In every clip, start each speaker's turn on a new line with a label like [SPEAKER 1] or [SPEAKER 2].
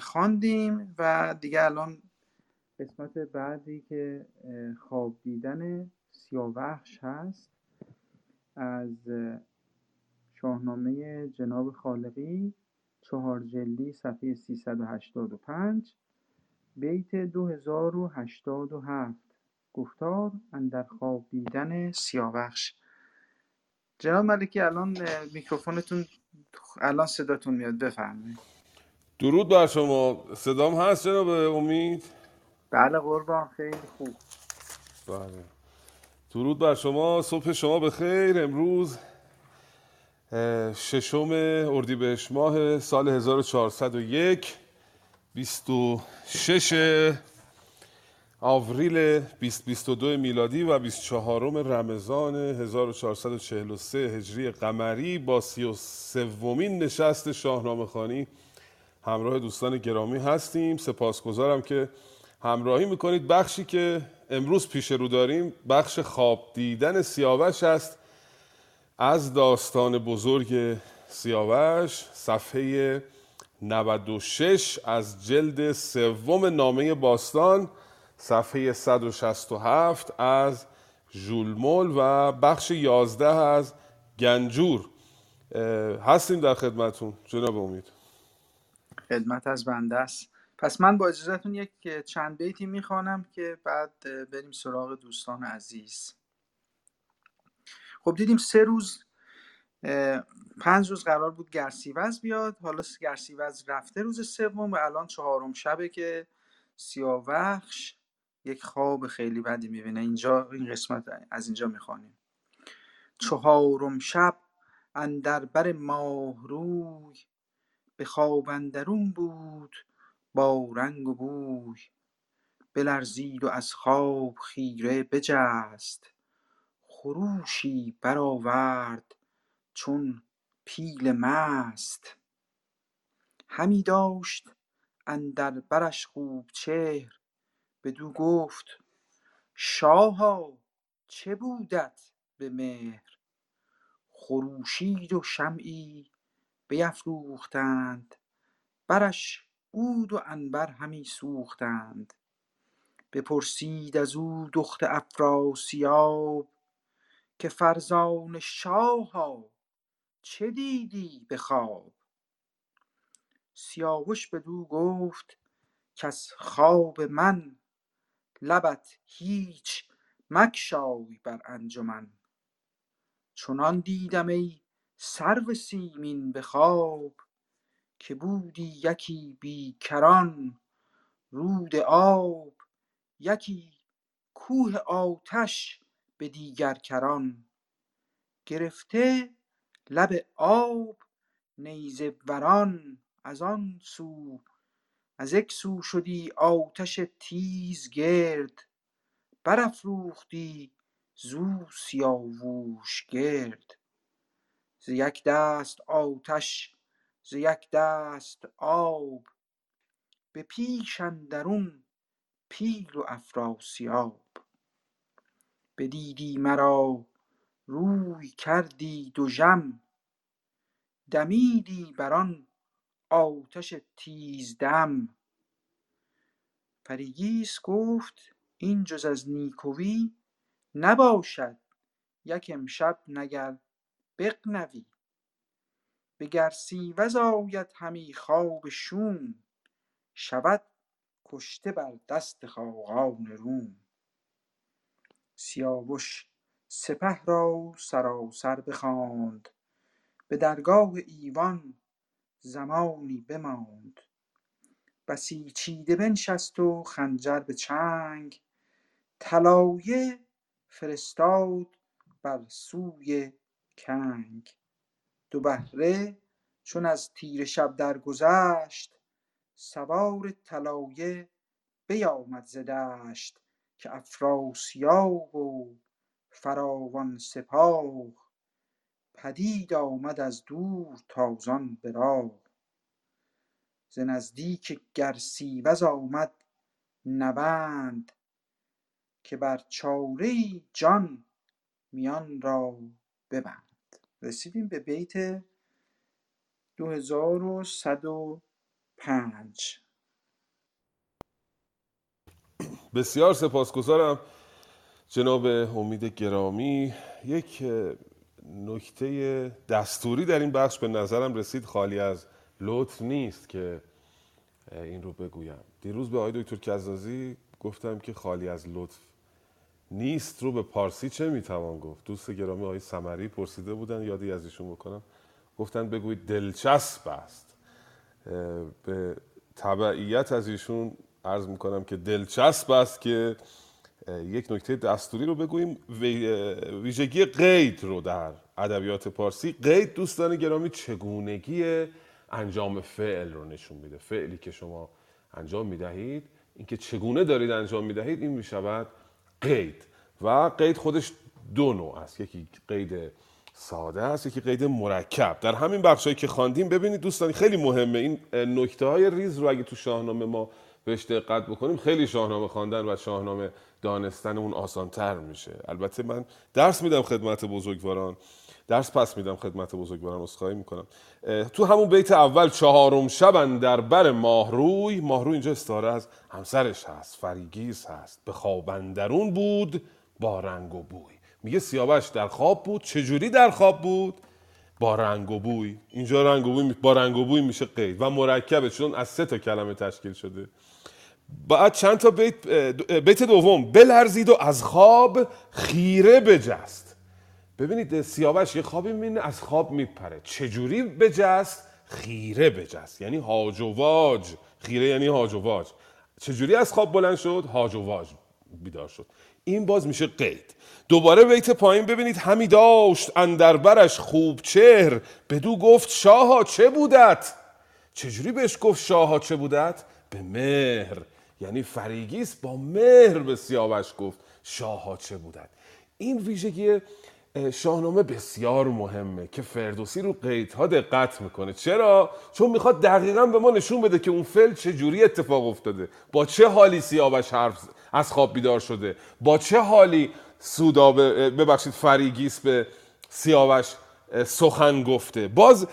[SPEAKER 1] خواندیم و دیگه الان قسمت بعدی که خواب دیدن سیاوخش هست از شاهنامه جناب خالقی چهار جلدی صفحه 385 بیت 2087 گفتار اندر خواب دیدن سیاوخش. جناب ملکی الان میکروفونتون الان صداتون میاد بفرمایید.
[SPEAKER 2] درود بر شما. صدام هست جناب امید؟
[SPEAKER 1] بله قربان. خیلی خوب.
[SPEAKER 2] بله. درود بر شما. صبح شما به خیر امروز ششم اردیبهشت ماه سال 1401 26 آوریل 2022 میلادی و 24 رمضان 1443 هجری قمری با 33 ومین نشست شاهنامه خانی همراه دوستان گرامی هستیم. سپاسگزارم که همراهی می‌کنید. بخشی که امروز پیش رو داریم بخش خواب دیدن سیاوش است. از داستان بزرگ سیاوش صفحه 96 از جلد سوم نامه باستان صفحه 167 از ژولمول و بخش 11 از گنجور. هستیم در خدمتون جناب امید.
[SPEAKER 1] خدمت از بنده است. پس من با اجازهتون یک چند بیتی می‌خوانم که بعد بریم سراغ دوستان عزیز. خب دیدیم سه روز پنج روز قرار بود گرسیوز بیاد. حالا گرسیوز رفته روز سوم و الان چهارم شبه که سیاوخش یک خواب خیلی بدی می‌بینه. اینجا این قسمت از اینجا می‌خوانیم. چهارم شب اندر بر ماه روی به خواب اندرون بود با رنگ و بوی. بلرزید و از خواب خیره بجست. خروشی برآورد چون پیل مست. همی داشت اندر برش خوب چهر. بدو گفت شاها چه بودت به مهر؟ خروشید و شمعی بیفروختند. برش عود و عنبر همی سوختند. بپرسید از او دخت افراسیاب که فرزان شاها چه دیدی به خواب؟ سیاوش بدو گفت کز خواب من لبت هیچ مگشای بر انجمن. چنان دیدم ای سرو سیمین به خواب که بودی یکی بیکران رود آب یکی کوه آتش به دیگر کران. گرفته لب آب نیزه وران از آن سو از یک سو شدی آتش تیز گرد. برافروختی زو سیاووش گرد. ز یک دست آتش ز یک دست آب. به پیش اندرون پیل و افراسیاب. بدیدی مرا روی کردی دژم. دمیدی بر آن آتش تیزدم فریگیس گفت این جز از نیکوی نباشد. یک امشب نگر بغنوی. به گرسیوز آید همی خواب شوم شود کشته بر دست خاقان روم. سیاوش سپه را سراسر بخواند به درگاه ایوان زمانی بماند. بسیچیده بنشست و خنجر به چنگ طلایه فرستاد بر سوی کنگ دو بهره چون از تیره شب درگذشت سوار طلایه بیامد ز دشت که افراسیاب و فراوان سپاه. پدید آمد از دور تازان به راه. ز نزدیک گرسیوز آمد نوند که بر چاره جان میان را ببند. رسیدیم به بیت 2105 پنج.
[SPEAKER 2] بسیار سپاسگزارم جناب امید گرامی. یک نکته دستوری در این بخش به نظرم رسید خالی از لطف نیست که این رو بگویم. دیروز به آقای دکتر کزازی گفتم که خالی از لطف نیست رو به پارسی چه می‌توان گفت؟ دوست گرامی آقای سمری پرسیده بودن یادی از ایشون بکنم. گفتن بگویید دلچسب است. به تبعیت از ایشون عرض می‌کنم که دلچسب است که یک نکته دستوری رو بگوییم. ویژگی قید رو در ادبیات پارسی. قید دوستان گرامی چگونگی انجام فعل رو نشون میده؟ فعلی که شما انجام می‌دهید اینکه چگونه دارید انجام می‌دهید این می‌شود قید. و قید خودش دو نوع است. یکی قید ساده است یکی قید مرکب. در همین بخشایی که خواندیم ببینید دوستان خیلی مهمه. این نکته های ریز رو اگه تو شاهنامه ما بهش دقت بکنیم خیلی شاهنامه خواندن و شاهنامه دانستن اون آسانتر میشه. البته من درس میدم خدمت بزرگواران. درس پس میدم خدمت بزرگواران اسخای می‌کنم. تو همون بیت اول چهارم شبن در بر ماهروی. ماهروی اینجا استاره از همسرش هست فریگیز هست. به خوابندرون بود با رنگ و بوی. میگه سیاوش در خواب بود. چجوری در خواب بود؟ با رنگ و بوی. اینجا رنگ و بوی با رنگ و بوی میشه قید و مرکبه چون از سه تا کلمه تشکیل شده. بعد چند تا بیت, بیت دوم. بلرزید و از خواب خیره بجست. ببینید سیاوش یه خوابی می‌بینه از خواب میپره. چجوری بجست؟ خیره بجست. یعنی هاج و واج. خیره یعنی هاج و واج. چجوری از خواب بلند شد؟ هاج و واج بیدار شد. این باز میشه قید. دوباره بیت پایین ببینید. همی داشت اندر برش خوب چهر. بدو گفت شاها چه بودت؟ چجوری بهش گفت شاها چه بودت؟ به مهر. یعنی فریگیس با مهر به سیاوش گفت شاها چه بودن این ویژگی شاهنامه بسیار مهمه که فردوسی رو قیدها دقت می‌کنه. چرا؟ چون می‌خواد دقیقا به ما نشون بده که اون فعل چه جوری اتفاق افتاده. با چه حالی سیاوش حرف از خواب بیدار شده؟ با چه حالی سودا ببخشید فریگیس به سیاوش سخن گفته؟ باز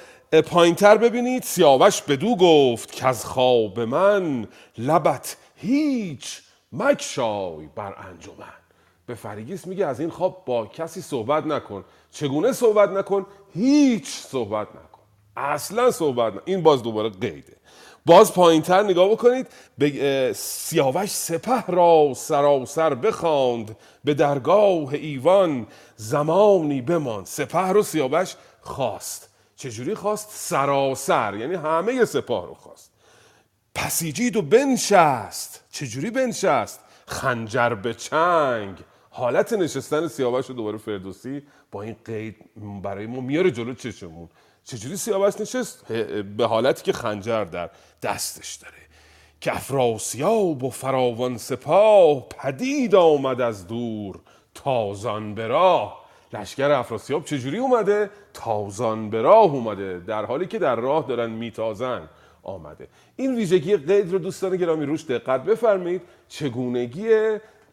[SPEAKER 2] پایینتر ببینید سیاوش بدو گفت که از خواب من لبت هیچ مکشای بر انجمن. به فریگیس میگه از این خواب با کسی صحبت نکن. چگونه صحبت نکن؟ هیچ صحبت نکن. اصلا صحبت نکن این باز دوباره قیده. باز پایینتر نگاه بکنید به سیاوش سپه را سراسر بخواند به درگاه ایوان زمانی بمان. سپه رو سیاوش خواست. چجوری خواست؟ سراسر یعنی همه سپاه رو خواست. پسیجید و بنشست. چجوری بنشست؟ خنجر به چنگ. حالت نشستن سیاوش رو دوباره فردوسی با این قید برای ما میاره جلو چشمون. چجوری سیاوش نشست؟ به حالتی که خنجر در دستش داره. که افراسیاب و فراوان سپاه پدید آمد از دور. تازان به راه. لشکر افراسیاب چجوری اومده؟ تازان به راه اومده. در حالی که در راه دارن میتازن آمده. این ویژگی قید رو دوستان گرامی روش دقت بفرمایید. چگونگی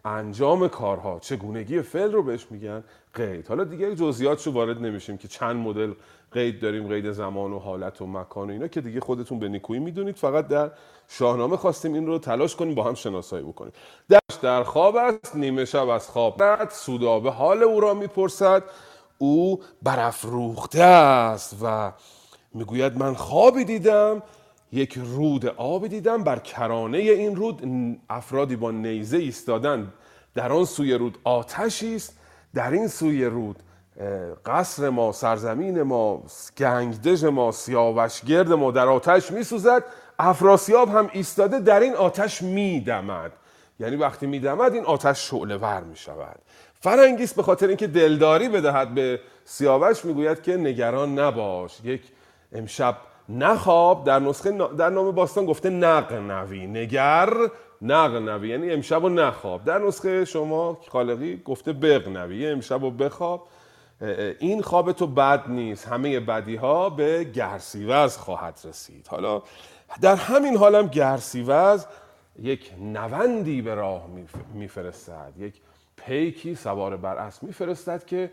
[SPEAKER 2] انجام کارها چگونگی فعل رو بهش میگن قید. حالا دیگه جزئیاتشو وارد نمیشیم که چند مدل قید داریم قید زمان و حالت و مکان و اینا که دیگه خودتون به نیکویی می‌دونید. فقط در شاهنامه خواستیم این رو تلاش کنیم با هم شناسایی بکنیم. دشت در خواب است نیمه شب از خواب بعد سودابه حال او را می‌پرسد. او برافروخته است و می‌گوید من خوابی دیدم یک رود آبی دیدم بر کرانه این رود افرادی با نیزه ایستادن. در آن سوی رود آتشی است در این سوی رود قصر ما سرزمین ما گنگدژ ما سیاوشگرد ما در آتش میسوزد. افراسیاب هم ایستاده در این آتش میدمد. یعنی وقتی میدمد این آتش شعله ور می‌شود. فرنگیس به خاطر اینکه دلداری بدهد به سیاوش می‌گوید که نگران نباش. یک امشب نخواب در نسخه در نام باستان گفته نق نوی نگر نق نوی یعنی امشب و نخواب. در نسخه شما خالقی گفته بغ نوی امشب و بخواب این خواب تو بد نیست. همه بدی ها به گرسیوز خواهد رسید. حالا در همین حالم گرسیوز یک نوندی به راه میفرستد. یک پیکی سوار بر اسب میفرستد که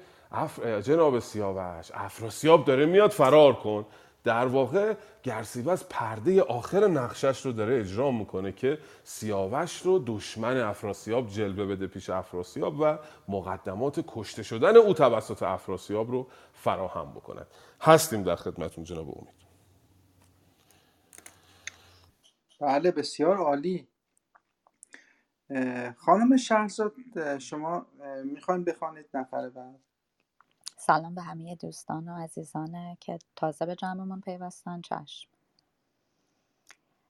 [SPEAKER 2] جناب سیاوش افراسیاب داره میاد فرار کن. در واقع گرسیوز پرده آخر نقشش رو داره اجرا می‌کنه که سیاوش رو دشمن افراسیاب جلوه بده پیش افراسیاب و مقدمات کشته شدن او توسط افراسیاب رو فراهم بکنه هستیم در خدمتون جناب امید.
[SPEAKER 1] بله بسیار عالی. خانم شهرزاد شما می‌خواین بخوانید نفر بعد؟
[SPEAKER 3] سلام به همه دوستان و عزیزان که تازه به جمعمون پیوستن. چشم.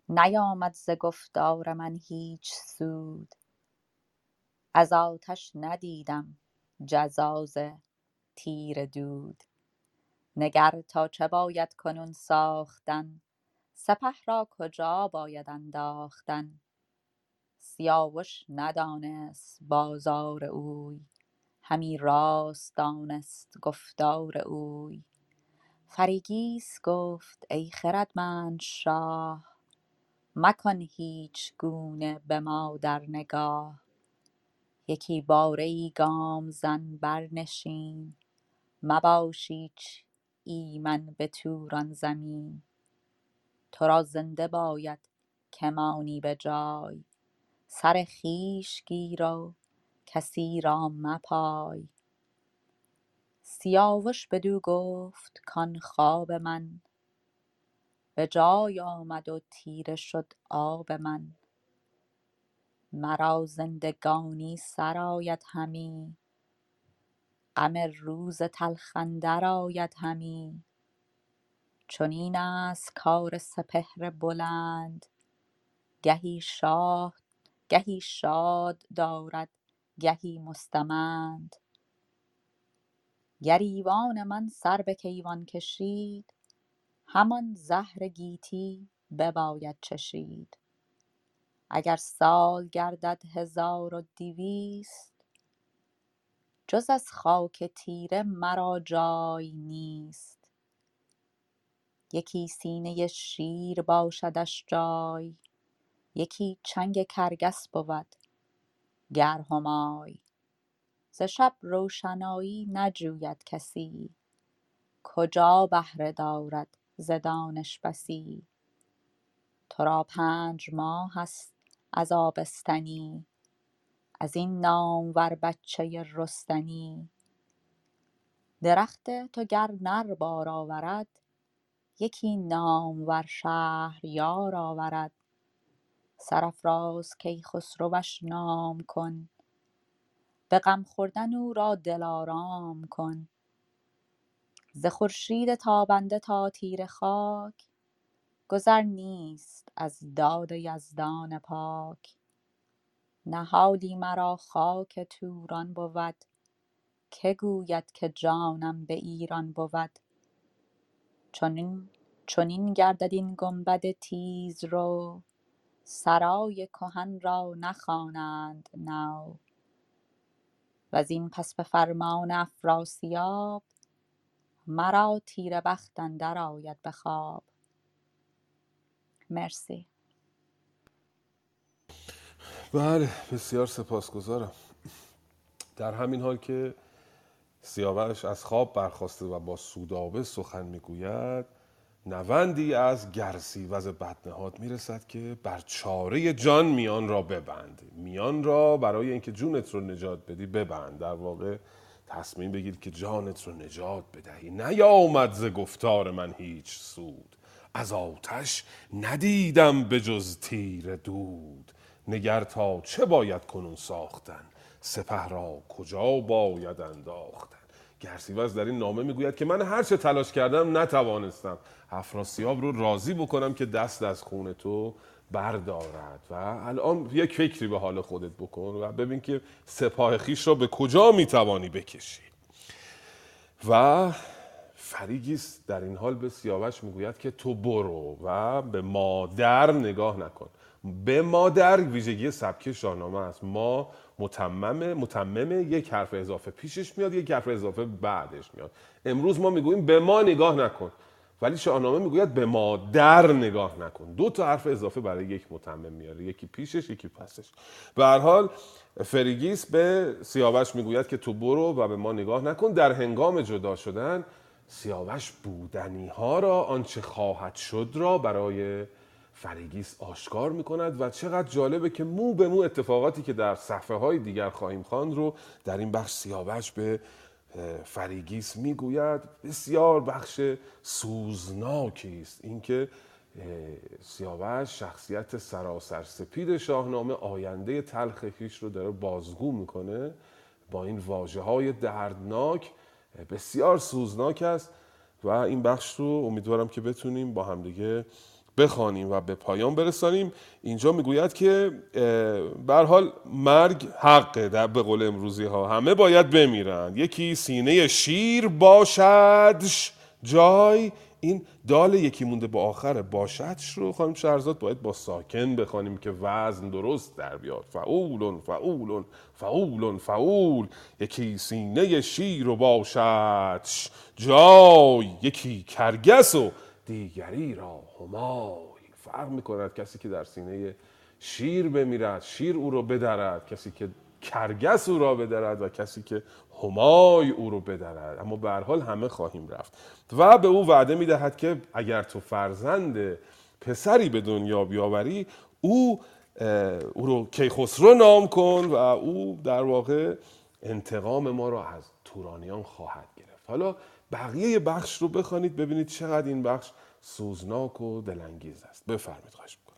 [SPEAKER 3] نیامد ز گفتار من هیچ سود. از آتش ندیدم جزاز تیر دود. نگر تا چه باید کنون ساختن؟ سپه را کجا باید انداختن؟ سیاوش ندانست بازار اوی. همی راست دانست گفتار اوی. فریگیس گفت ای خردمند شاه مکن هیچ گونه به ما در نگاه. یکی باره ای گام زن برنشین مباش ایچ ایمن به توران زمین. تو را زنده باید که مانی به جای سر خویش گیر و کسی را مپای. سیاوش بدو گفت کان خواب من. به جای آمد و تیره شد آب من. مرا زندگانی سر آید همی. غم روز تلخ اندر آید همی. چنین است کار سپهر بلند. گهی شاه گهی شاد دارد گهی مستمند. گر ایوان من سر به کیوان کشید همان زهر گیتی بباید چشید. اگر سال گردد هزار و دویست جز از خاک تیره مرا جای نیست. یکی سینه شیر باشدش جای یکی چنگ کرگس بود. گر همای ز شب روشنایی نجوید کسی. کجا بهره دارد ز دانش بسی. تو را پنج ماه است از آبستنی. از این نامور بچه رستنی. درخت تو گر نر بار آورد یکی نامور شهریار آورد. سرافراز کیخسروش نام کن. به غم خوردن او را دلارام کن. ز خورشید تابنده تا تیره خاک گذر نیست از داد یزدان پاک. نهالی مرا خاک توران بود که گوید که جانم به ایران بود. چنین چنین گردد این گنبد تیزرو سرای کهن را نخوانند نو. وزین پس به فرمان افراسیاب مرا تیره بخت اندر آید به خواب. مرسی.
[SPEAKER 2] بله بسیار سپاسگزارم. در همین حال که سیاوش از خواب برخواسته و با سودابه سخن می‌گوید نوندی از گرسیوز بدنهاد می‌رسد که بر چاره جان میان را ببند. میان را برای اینکه جونت رو نجات بدی ببند. در واقع تصمیم بگیر که جانت رو نجات بدهی. نیامد ز گفتار من هیچ سود. از آتش ندیدم به جز تیر دود. نگر تا چه باید کنون ساختن؟ سپه را کجا باید انداختن؟ گرسیوز در این نامه می‌گوید که من هر چه تلاش کردم نتوانستم افراسیاب رو راضی بکنم که دست از خون تو بردارد. و الان یک فکری به حال خودت بکن و ببین که سپاه خیش را به کجا می‌توانی بکشی. و فریگیس در این حال به سیاوش می‌گوید که تو برو و به مادر نگاه نکن. به مادر ویژگی سبک شاهنامه است. ما متمم متمم یک حرف اضافه پیشش میاد یک حرف اضافه بعدش میاد. امروز ما می‌گوییم به ما نگاه نکن. ولی شاهنامه می‌گوید به مادر نگاه نکن. دو تا حرف اضافه برای یک متمم میاره. یکی پیشش یکی پسش. به هر حال فریگیس به سیاوش می‌گوید که تو برو و به ما نگاه نکن. در هنگام جدا شدن سیاوش بودنی ها را آنچه خواهد شد را برای فریگیس آشکار می کند و چقدر جالبه که مو به مو اتفاقاتی که در صفحه های دیگر خواهیم خواند رو در این بخش سیاوش به فریگیس می‌گوید. بسیار بخش سوزناکی است. اینکه سیاوش شخصیت سراسر سپید شاهنامه آینده تلخ خیش رو داره بازگو می‌کنه با این واجه های دردناک. بسیار سوزناک است و این بخش رو امیدوارم که بتونیم با همدیگه بخوانیم و به پایان برسانیم. اینجا می‌گوید که بر حال مرگ حقه در به قول امروزی ها همه باید بمیرند. یکی سینه شیر باشدش جای. این دال یکی مونده با آخر باشدش رو. خانم شهرزاد باید با ساکن بخوانیم که وزن درست در بیاد. فعولن فعولن فعولن فعول. یکی سینه شیر و باشدش جای. یکی کرگس و دیگری را همای. فرق می‌کند کسی که در سینه شیر بمیرد شیر او را بدرد کسی که کرگس او را بدرد و کسی که همای او رو بدرد. اما به حال همه خواهیم رفت. و به او وعده می‌دهد که اگر تو فرزند پسری به دنیا بیاوری او او رو کیخسرو نام کن و او در واقع انتقام ما را از تورانیان خواهد گرفت. حالا بقیه بخش رو بخوانید ببینید چقدر این بخش سوزناک و دلانگیز است. بفرمید خواهش می‌کنم.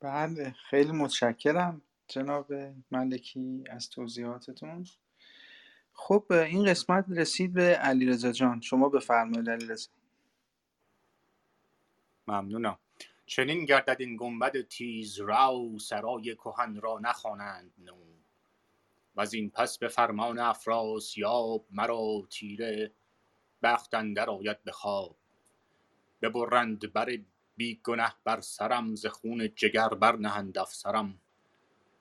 [SPEAKER 1] بله خیلی متشکرم جناب ملکی از توضیحاتتون. خب این قسمت رسید به علیرضا جان. شما بفرمایید علیرضا.
[SPEAKER 4] ممنونم. چنین گردد این گنبد تیز راو سرای کهن را نخوانند نو. از این پس به فرمان افراسیاب مرا تیره بخت اندر آید به خواب. ببرند بر بی گنه بر سرم ز خون جگر بر نهند افسرم.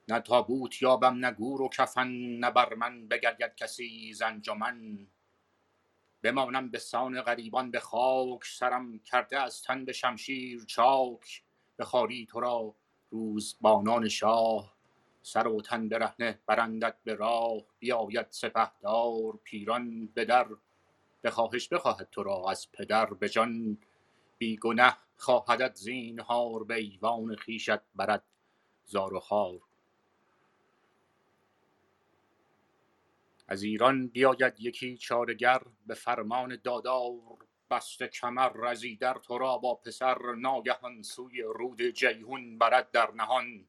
[SPEAKER 4] نه تابوت یابم نه گور و کفن نه بر من بگرید کسی ز انجمن. بمانم به سان غریبان به خاک سرم کرده از تن به شمشیر چاک. بخواری تو را روزبانان شاه سر و تن برهنه برندت به راه بیاید سپهدار پیران به در. به خواهش بخواهد تو را از پدر به جان. بی گنه خواهدت زینهار به ایوان خویشت برد. زار و خوار. از ایران بیاید یکی چارگر به فرمان دادار. بسته کمر رزیدر تو را با پسر ناگهان سوی رود جیهون برد در نهان.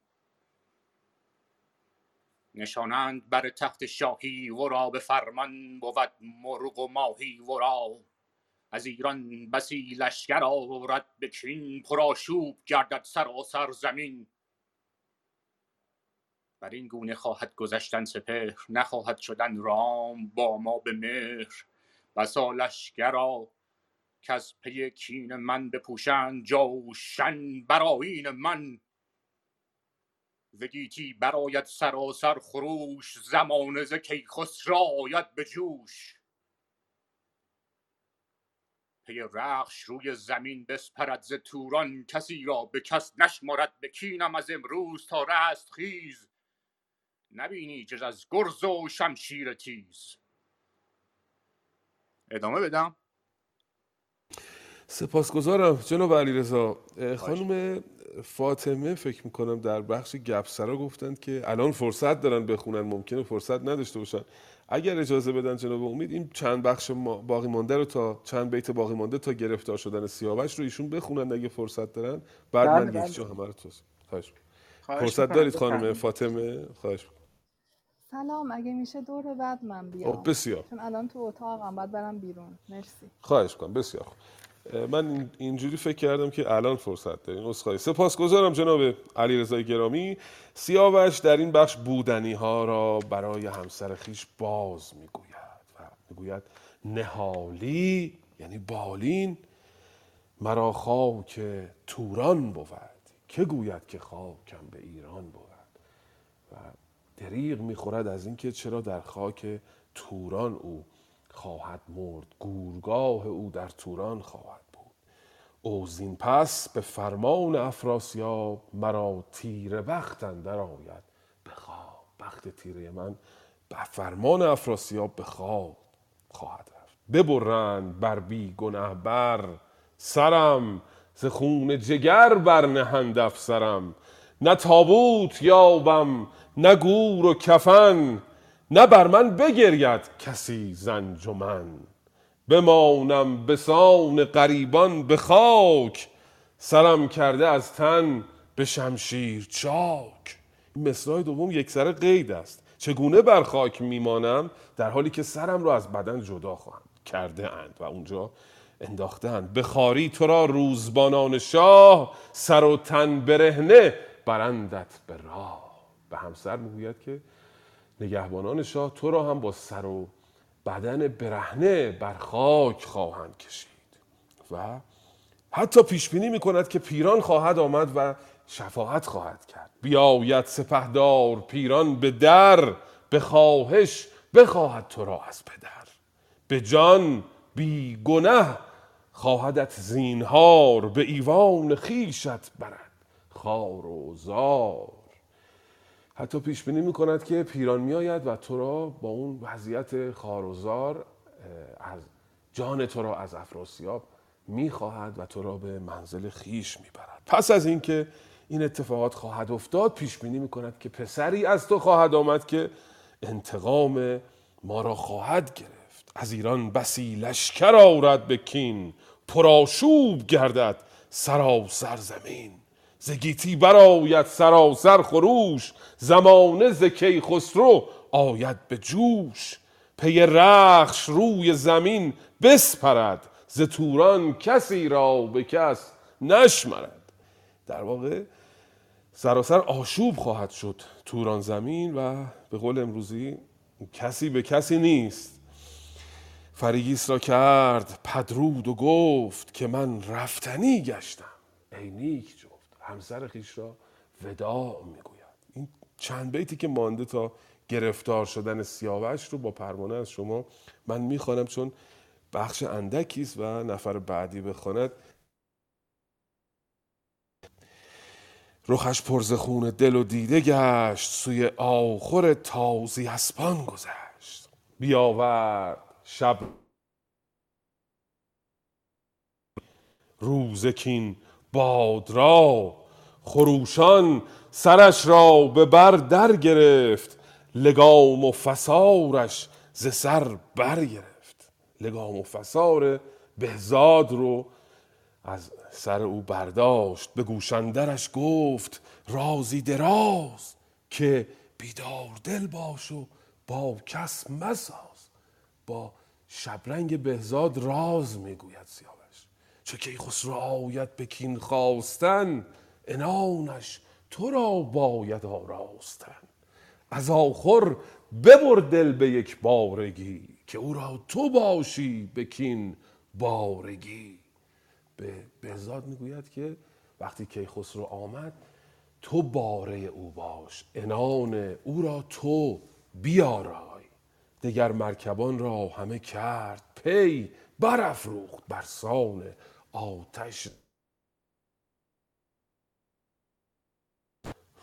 [SPEAKER 4] نشانند بر تخت شاهی ورا به فرمان بود مرغ و ماهی ورا از ایران بسی لشکر آورد به کین پرآشوب گردد سراسر زمین. بر این گونه خواهد گذشتن سپهر نخواهد شدن رام با ما به مهر. بسا لشکرا کز پی کین من بپوشند جوشن بر آیین من. ز گیتی برآید سراسر خروش زمانه ز کیخسرو آید به جوش. پی رخش روی زمین بسپرد ز توران کسی را به کس نشمرد به کینم از امروز تا رستخیز نبینی جز از گرز و شمشیر تیز. ادامه بدم؟
[SPEAKER 2] سپاسگزارم. جناب علیرضا خانم فاطمه فکر می‌کنم در بخش گپسرا گفتند که الان فرصت دارن بخونن ممکنه فرصت نداشته باشن. اگر اجازه بدن جناب امید این چند بخش باقی مانده رو تا چند بیت باقی مانده تا گرفتار شدن سیاوش رو ایشون بخونن اگه فرصت دارن. بعد
[SPEAKER 1] بله،
[SPEAKER 2] من
[SPEAKER 1] بله.
[SPEAKER 2] یک جا همه رو توضیح خواهش. فرصت. دارید خانم. فاطمه؟ خواهش می‌کنم.
[SPEAKER 5] سلام اگه میشه دور بعد من بیام.
[SPEAKER 2] خب بسیار.
[SPEAKER 5] چون الان تو اتاقم باید برم بیرون. مرسی.
[SPEAKER 2] خواهش کنم بسیار خوب. من این- اینجوری فکر کردم که الان فرصت دارین اسخای سپاسگزارم جناب علیرضا گرامی. سیاوش در این بخش بودنی ها را برای همسر خیش باز می‌گوید و می‌گوید نهالی یعنی بالین مرا خاک توران بود. که گوید که خاکم به ایران بود؟ و دریغ می‌خورد از اینکه چرا در خاک توران او خواهد مرد. گورگاه او در توران خواهد بود. او زین پس به فرمان افراسیاب مرا تیره بخت اندر آید. به خواب. بخت تیره من به فرمان افراسیاب به خواب خواهد رفت. ببرند بر بی گنه بر سرم ز خون جگر برنهند افسرم. نه تابوت یابم نه گور و کفن. نه بر من بگرید کسی ز انجمن بمانم به سان غریبان به خاک سرم کرده از تن به شمشیر چاک. این مصرع دوم یک سر قید است. چگونه بر خاک میمانم؟ در حالی که سرم را از بدن جدا خواهم کرده اند و اونجا انداختند به خاری تو را روزبانان شاه سر و تن برهنه برندت به راه. به همسر می‌گوید که نگهبانان شاه تو را هم با سر و بدن برهنه بر خاک خواهند کشید و حتی پیش بینی می کند که پیران خواهد آمد و شفاعت خواهد کرد. بیاید سپهدار پیران به در به خواهش بخواهد تو را از پدر. به جان بی گنه خواهدت زینهار به ایوان خیشت برد. خار و زار. حتی پیش بینی می که پیران میآید و تو را با اون وضعیت خار و زار از جان تو را از افراسیاب می‌خواهد و تو را به منزل خیش می‌برد. پس از اینکه این اتفاقات خواهد افتاد پیش بینی می‌کند که پسری از تو خواهد آمد که انتقام ما را خواهد گرفت. از ایران بسی لشکر آورد به کین پرآشوب گردد سراسر زمین. ز گیتی برآید سراسر خروش زمانه ز کیخسرو آید به جوش. پی رخش روی زمین بسپرد ز توران کسی را به کس نشمرد. در واقع سراسر آشوب خواهد شد توران زمین و به قول امروزی کسی به کسی نیست. فریگیس را کرد پدرود و گفت که من رفتنی گشتم. ای نیک جفت همسر خیش را وداع می‌گوید. این چند بیتی که مانده تا گرفتار شدن سیاوش رو با پروانه از شما من می‌خوانم چون بخش اندکی است و نفر بعدی بخواند. رخش پرز خون دل و دیده گشت سوی آخر تازی اسپان گذشت. بیاورد شب روزکین باد را خروشان سرش را به بر در گرفت لگام و فسارش ز سر برگرفت لگام و فسار بهزاد رو از سر او برداشت به گوشندرش گفت رازی دراز که بیدار دل باش و با کس مساز. با شبرنگ بهزاد راز می‌گوید سیاوش. چه کی خسرو آید به کین خواستن انانش تو را باید آراستن. از آخر ببر دل به یک بارگی که او را تو باشی به کین بارگی. به بهزاد می‌گوید که وقتی کیخسرو آمد تو باره او باش انان او را تو بیارای. دگر مرکبان را همه کرد پی برافروخت بر سان آتش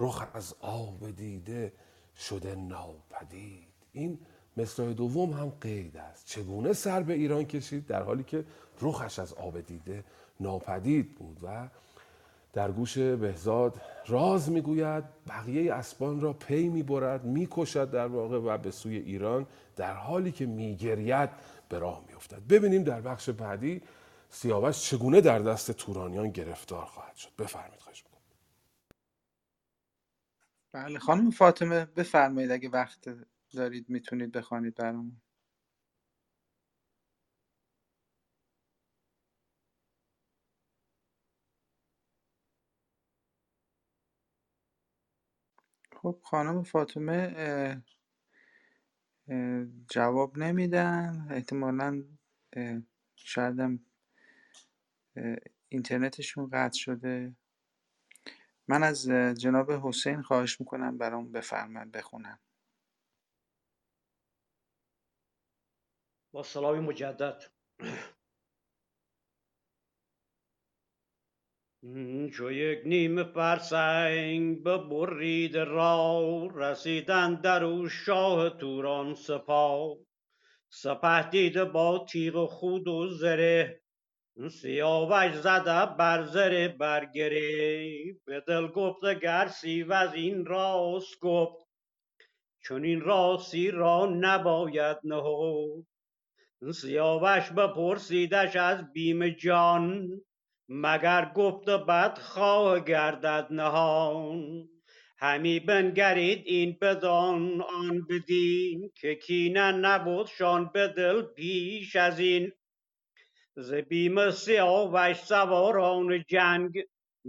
[SPEAKER 2] رخ از آب دیده شده ناپدید. این مصرع دوم هم قید است. چگونه سر به ایران کشید؟ در حالی که رخش از آب دیده ناپدید بود و در گوش بهزاد راز می‌گوید بقیه اسبان را پی می‌برد می‌کشد در واقع و به سوی ایران در حالی که میگرید به راه میافتد. ببینیم در بخش بعدی سیاوش چگونه در دست تورانیان گرفتار خواهد شد. بفرمایید خواهش
[SPEAKER 1] بله خانم فاطمه بفرمایید اگه وقت دارید می‌تونید بخوانید برامون. خب خانم فاطمه جواب نمیدن. احتمالا اه، شاید هم اه، اینترنتشون قطع شده. من از جناب حسین خواهش می‌کنم برام بفرمایید بخونم.
[SPEAKER 6] با سلام مجدد. چو یک نیم فرسنگ برید را رسیدن در او شاه توران سپاه. سپه دیده با تیغ خود و زره سیاوش زده بر زره برگره به دل گفت گرسی و از این راست گفت. چون این راستی را نباید نهو سیاوش بپرسیدش از بیم جان. مگر گفت بد خواه گردد نهان. همی بنگرید این بدان آن بدین. که کینه نبودشان به دل پیش از این ز بیم سیاوش سواران جنگ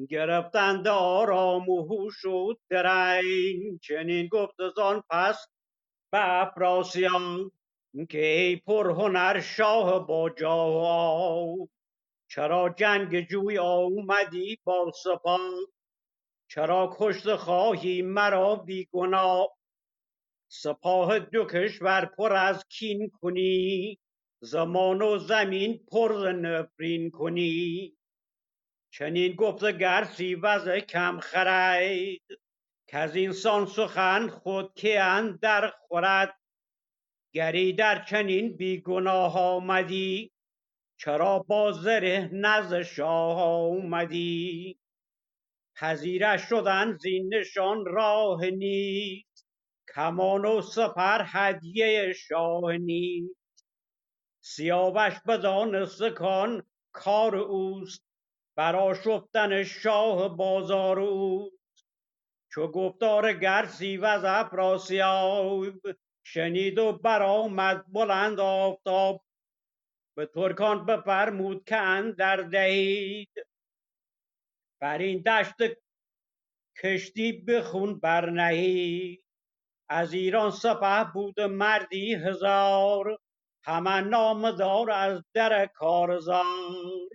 [SPEAKER 6] گرفتند آرام و هوش و درنگ. چنین گفت از آن پس به افراسیان که ای پرهنر شاه با جاه چرا جنگ جوی آمدی با سپاه چرا کشته خواهی مرا بی گناه سپاه دو کشور پر از کین کنی؟ زمان و زمین پر نفرین کنی. چنین گفت گرسی وز کم خرید که اینسان سخن خود که اندر خورد. گری در چنین بی گناه آمدی چرا با زره نزد شاه آمدی؟ پذیرش شدن زین نشان راه نیست کمان و سپر هدیه شاه نیست. سیاوش بدانست کان کار اوست برآشفتن شاه بازار اوست. چو گفتار گرسی و از افراسیاب شنید و برآمد بلند آفتاب. به ترکان بفرمود که اندر دهید. بر این دشت کشتی به خون برنهید. از ایران سپه بود مردی هزار. همه نامدار از در کارزار.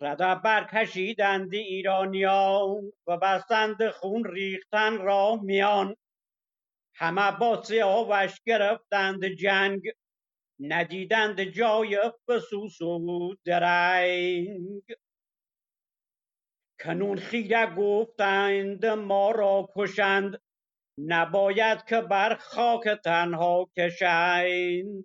[SPEAKER 6] رده برکشیدند ایرانیان و بستند خون ریختن را میان. همه با سیاوش گرفتند جنگ ندیدند جای فسوس و درنگ. کنون خیره گفتند ما را کشند نباید که بر خاک تنها کشند.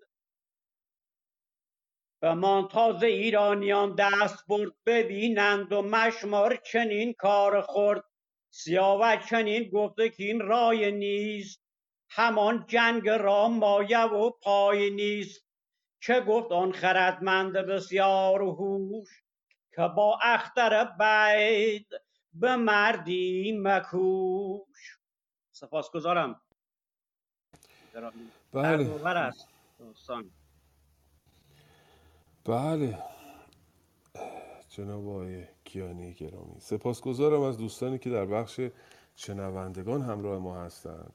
[SPEAKER 6] بمان تازه ایرانیان دست برد ببینند و مشمار چنین کار خورد. سیاوش چنین گفته که این رای نیست. همان جنگ را مایه و پای نیست. چه گفت آن خردمند بسیار هوش که با اختر بید به مردی مکوش؟ سپاسگزارم.
[SPEAKER 2] بله.
[SPEAKER 6] است
[SPEAKER 2] بله. جناب آقای کیانی گرامی سپاسگزارم از دوستانی که در بخش شنوندگان همراه ما هستند.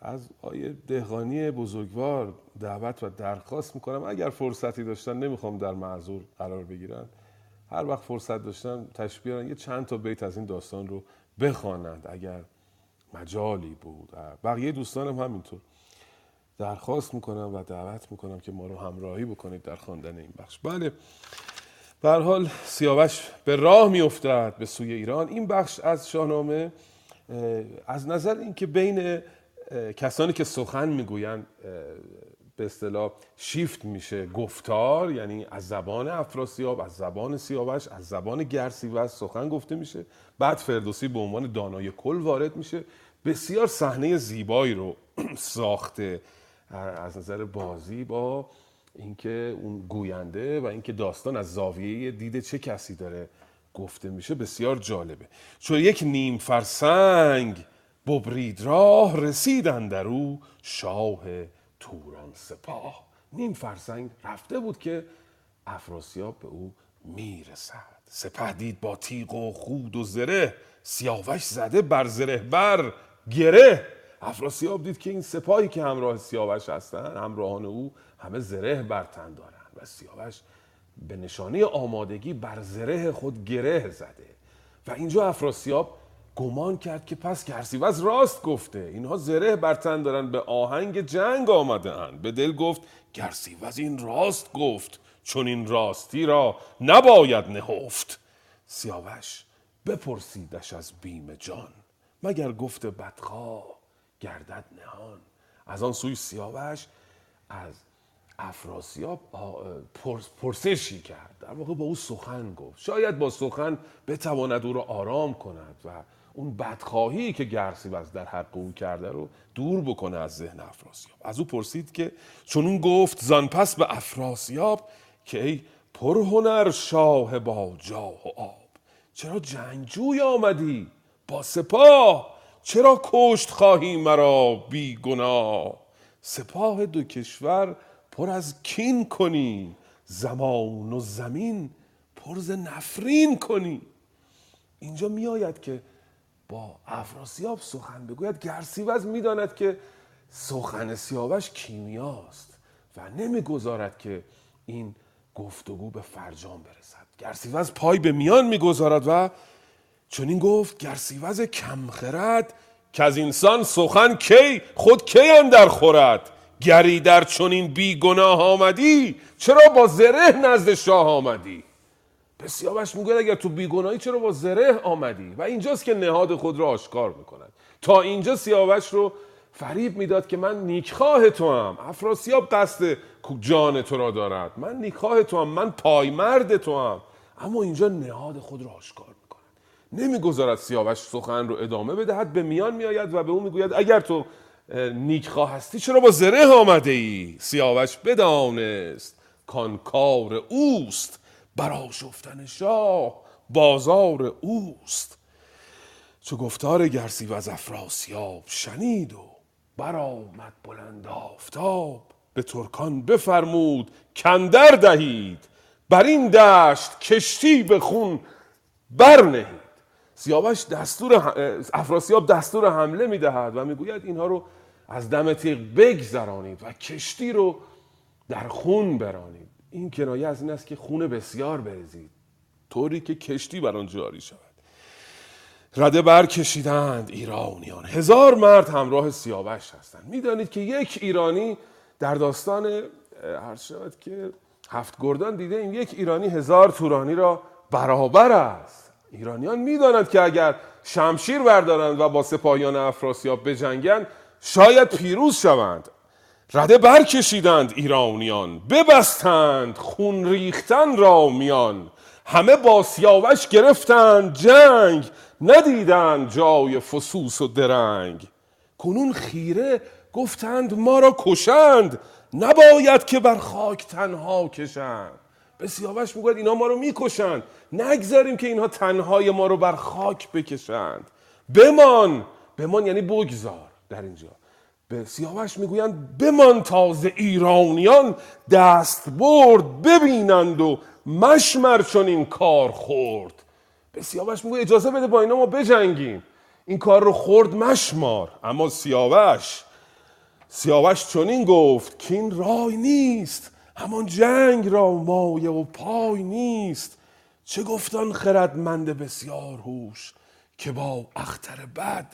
[SPEAKER 2] از آیه دهقانی بزرگوار دعوت و درخواست می‌کنم اگر فرصتی داشتن نمی‌خوام در معذور قرار بگیرن. هر وقت فرصت داشتن بیارن یه چند تا بیت از این داستان رو بخوانند. اگر مجالی بود. بقیه دوستانم همینطور. درخواست می‌کنم و دعوت می‌کنم که ما رو همراهی بکنید در خواندن این بخش. بله. به حال سیاوش به راه میافتد به سوی ایران. این بخش از شاهنامه اه، از نظر اینکه بین کسانی که سخن می‌گویند به اصطلاح شیفت میشه. گفتار یعنی از زبان افراسیاب از زبان سیاوش از زبان گرسیوز سخن گفته میشه. بعد فردوسی به عنوان دانای کل وارد میشه. بسیار صحنه زیبایی رو ساخته. از نظر بازی با اینکه اون گوینده و اینکه داستان از زاویه دید چه کسی داره گفته میشه بسیار جالبه. چون یک نیم فرسنگ ببرید راه رسیدن در او شاه توران سپاه. نیم فرسنگ رفته بود که افراسیاب به او می‌رسد. سپه دید با تیغ و خود و زره سیاوش زده بر زره بر گره. افراسیاب دید که این سپاهی که همراه سیاوش هستند همراهان او همه زره بر تن دارند و سیاوش به نشانه آمادگی بر زره خود گره زده. و اینجا افراسیاب گمان کرد که پس گرسیوز راست گفته. اینها زره بر تن دارن به آهنگ جنگ آمده اند. به دل گفت گرسیوز این راست گفت چون این راستی را نباید نهفت. سیاوش بپرسیدش از بیم جان. مگر گفت بدخواه گردد نهان؟ از آن سوی سیاوش از افراسیاب پرسشی کرد. در واقع با او سخن گفت. شاید با سخن بتواند او را آرام کند و اون بدخواهی که گرسیوز در حق او کرده رو دور بکنه از ذهن افراسیاب. از او پرسید که چون اون گفت زان پس به افراسیاب که ای پرهنر شاه با جاه و آب چرا جنگجوی آمدی؟ با سپاه چرا کشت خواهی مرا بی گناه؟ سپاه دو کشور پر از کین کنی زمان و زمین پر ز نفرین کنی. اینجا میآید که با افراسیاب سخن بگوید. گرسیوز می‌داند که سخن سیاوش کیمیاست و نمی‌گذارد که این گفتگو به فرجام برسد. گرسیوز پای به میان می‌گذارد و چون این گفت گرسیوز کمخرد که از انسان سخن کی خود کی اندر خورد؟ گری در چنین بی گناه آمدی چرا با زره نزد شاه آمدی؟ سیاوش می‌گوید اگر تو بیگناهی چرا با زره آمدی؟ و اینجاست که نهاد خود را آشکار می‌کند. تا اینجا سیاوش رو فریب می‌داد که من نیکخواه تو هم افراسیاب قصد جان تو را دارد. من نیکخواه تو هم من پایمرد تو هم اما اینجا نهاد خود را آشکار می‌کند. نمی‌گذارد سیاوش سخن رو ادامه بدهد به میان میآید و به او می‌گوید اگر تو نیکخواه هستی چرا با زره آمده ای سیاوش بدانست کان کار اوست. براشفتن شاه بازار اوست. چو گفتار گرسی و از افراسیاب شنید و برآمد بلند آفتاب. به ترکان بفرمود کندر دهید بر این دشت کشتی به خون برنهید. سیاوش دستور افراسیاب دستور حمله می‌دهد و می‌گوید اینها رو از دم تیغ بگذرانید و کشتی رو در خون برانید. این کنایه از این است که خون بسیار بریزید. طوری که کشتی بر آن جاری شود. رده برکشیدند ایرانیان. هزار مرد همراه سیاوش هستند. می‌دانید که یک ایرانی در داستان هر شود که هفت گردان دیده این یک ایرانی هزار تورانی را برابر است. ایرانیان می‌دانند که اگر شمشیر بردارند و با سپاهیان افراسیاب بجنگند شاید پیروز شوند. رده برکشیدند ایرانیان ببستند خون ریختن را میان. همه با سیاوش گرفتند جنگ ندیدند جای فسوس و درنگ. کنون خیره گفتند ما را کشند نباید که بر خاک تنها کشند. به سیاوش می‌گوید اینا ما رو می‌کشند نگذاریم که اینها تنهای ما رو بر خاک بکشند. بمان بمان یعنی بگذار در اینجا. به سیاوش می‌گویند بمان تازه ایرانیان دست برد ببینند و مشمر چون این کار خورد. به سیاوش می‌گوید اجازه بده با اینا ما بجنگیم. این کار رو خورد مشمار. اما سیاوش سیاوش چنین گفت که این رای نیست. همان جنگ را مایه و پای نیست. چه گفتان خردمند بسیار هوش که با اختر بد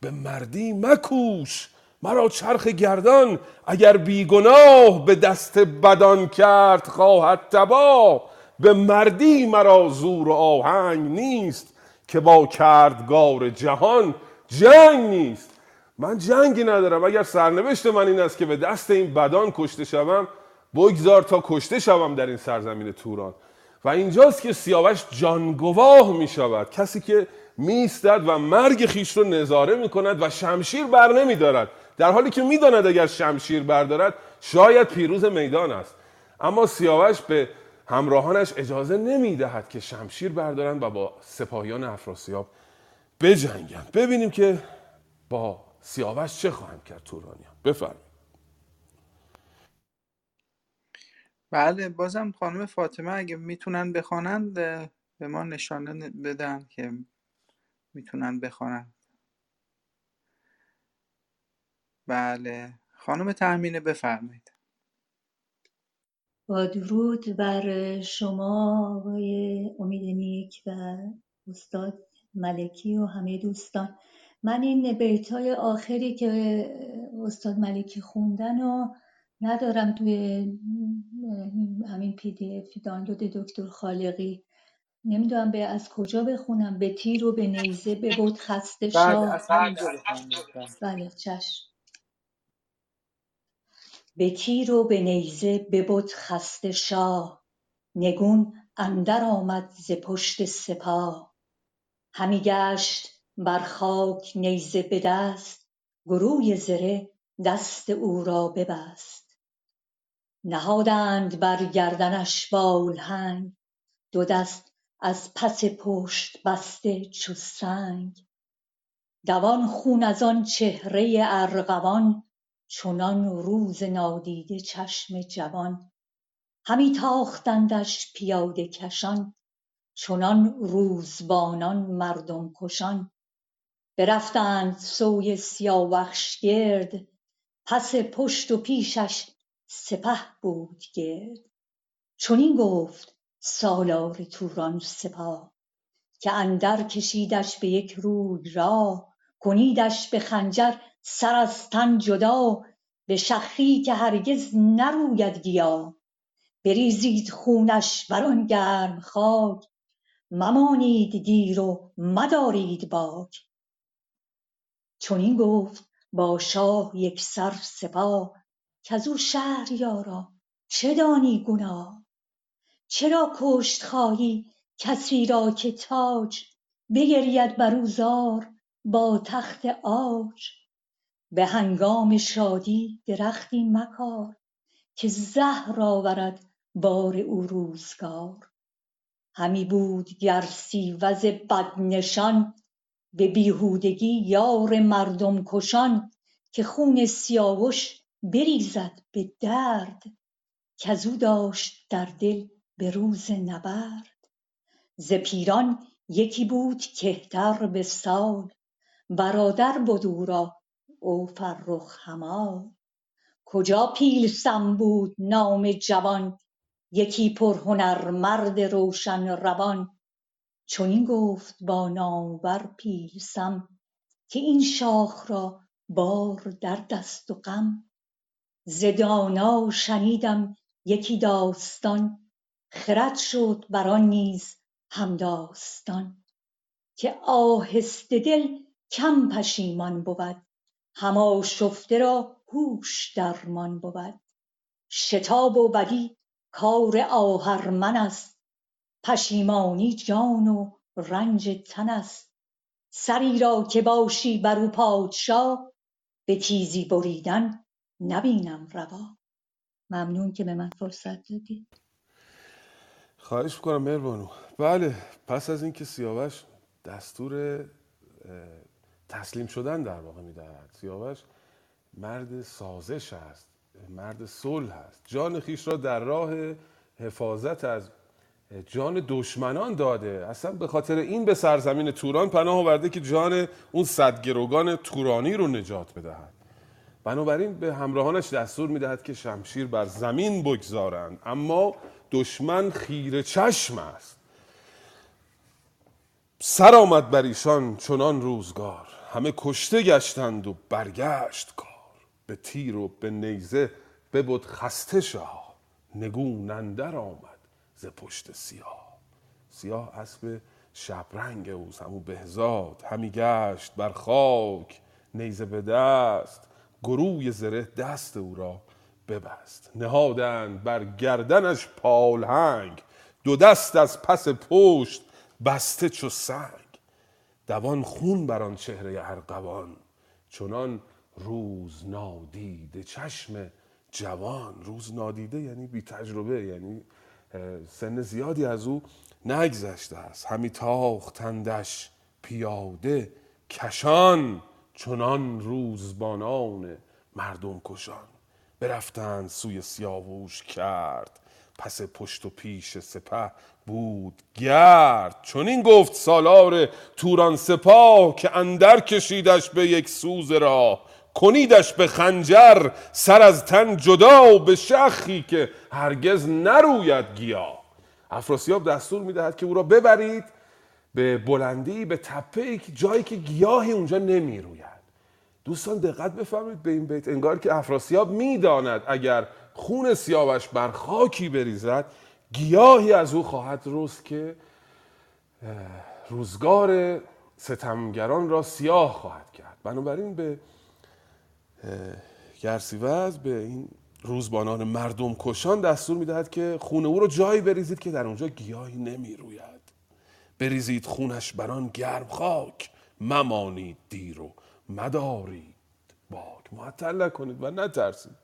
[SPEAKER 2] به مردی مکوش. مرا چرخ گردان اگر بیگناه به دست بدان کرد خواهد تباه به مردی مرا زور و آهنگ نیست که با کردگار جهان جنگ نیست. من جنگی ندارم. اگر سرنوشت من این است که به دست این بدان کشته شوم بگذار تا کشته شوم در این سرزمین توران. و اینجاست که سیاوش جانگواه می شود. کسی که میستد و مرگ خیش رو نظاره می کند و شمشیر بر نمی دارد. در حالی که می‌داند اگر شمشیر بردارد شاید پیروز میدان است. اما سیاوش به همراهانش اجازه نمی‌دهد که شمشیر بردارند و با سپاهیان افراسیاب بجنگند. ببینیم که با سیاوش چه خواهند کرد تورانیان. بفرمایید.
[SPEAKER 1] بله بازم خانم فاطمه اگه می‌تونن بخوانند به ما نشانه بدن که می‌تونن بخوانند. بله. خانم تهمینه بفرمایید.
[SPEAKER 7] با درود بر شما آقای امید نیک و استاد ملکی و همه دوستان. من این بیت های آخری که استاد ملکی خوندن و ندارم توی همین پی دی اف دانلود دکتر خالقی. نمی‌دونم به از کجا بخونم به تیر و به نیزه به بود خسته
[SPEAKER 1] بله
[SPEAKER 7] شاه.
[SPEAKER 1] بله.
[SPEAKER 7] بله چشم. به تیر و به نیزه ببد خسته شاه. نگون اندر آمد ز پشت سپاه همی گشت بر خاک نیزه به دست گروی زره دست او را ببست. نهادند بر گردنش بالهنگ دو دست از پس پشت بسته چو سنگ. دوان خون از آن چهره ارغوان چنان روز نادیده چشم جوان همی تاختندش پیاده کشان چنان روزبانان مردم کشان. برفتند سوی سیاوخش گرد پس پشت و پیشش سپه بود گرد. چنین گفت سالار توران سپاه که اندر کشیدش به یک روی راه کنیدش به خنجر سر از تن جدا به شخی که هرگز نروید گیا. بریزید خونش بر آن گرم خاک ممانید دیر و مدارید باک. چنین گفت با شاه یکسر سپاه کز او شهریارا چه دانی گناه؟ چرا کشت خواهی کسی را که تاج بگرید بر او زار با تخت عاج؟ به هنگام شادی درختی مکار که زهر آورد بار او روزگار. همی بود گر سیوز بدنشان به بیهودگی یار مردم کشان که خون سیاوش بریزد به درد کز او داشت در دل به روز نبرد. ز پیران یکی بود کهتر به سال برادر بد او را او فرخ همال کجا پیلسن بود نام جوان؟ یکی پرهنر مرد روشن روان. چنین گفت با نامور پیلسم که این شاخ را بار دردست و غم. ز دانا شنیدم یکی داستان خرد شد بر آن نیز همداستان که آهسته دل کم پشیمان بود. هم آشفته را هوش درمان بود. شتاب و بدی کار آهرمنست پشیمانی جان و رنج تنست سری را که باشی بر او پادشا به تیزی بریدن نبینم روا. ممنون که به من فرصت دادید
[SPEAKER 2] خواهش می‌کنم مهربانو. بله پس از اینکه سیاوش دستور تسلیم شدن در واقع می‌دهد. سیاوش مرد سازش است مرد صلح است جان خیش را در راه حفاظت از جان دشمنان داده. اصلا به خاطر این به سرزمین توران پناه آورده که جان اون صد گروگان تورانی رو نجات بدهد. بنابراین به همراهانش دستور می‌دهد که شمشیر بر زمین بگذارند. اما دشمن خیره چشم است. سر آمد بر ایشان چنان روزگار. همه کشته گشتند و برگشت کار. به تیر و به نیزه ببد خسته شاه. نگون اندر آمد ز پشت سیاه. سیاه اسب شبرنگ اوست همون بهزاد. همی گشت بر خاک نیزه به دست. گروی زره دست او را ببست. نهادند بر گردنش پالهنگ. دو دست از پس پشت بسته چو سنگ. دوان خون بر آن چهره ارغوان چنان روز نادیده چشم جوان. روز نادیده یعنی بی تجربه یعنی سن زیادی از او نگذشته است. همی تاختندش پیاده کشان چنان روزبانان مردم کشان. برفتند سوی سیاووش کرد. پس پشت و پیش سپه بود گرد. چنین گفت سالار توران سپاه که اندر کشیدش به یک سوز راه کنیدش به خنجر سر از تن جدا به شخی که هرگز نروید گیا. افراسیاب دستور می‌دهد که او را ببرید به بلندی به تپه جایی که گیاهی اونجا نمی‌روید. دوستان دقت بفرمایید به این بیت انگار که افراسیاب می‌داند اگر خون سیاوش بر خاکی بریزد گیاهی از او خواهد رست که روزگار ستمگران را سیاه خواهد کرد. بنابراین به گرسیوز به این روزبانان مردم کشان دستور می‌دهد که خون او رو جایی بریزید که در اونجا گیاهی نمی روید بریزید خونش بران گرم خاک ممانید دیر و مدارید باک معطل نکنید و نترسید.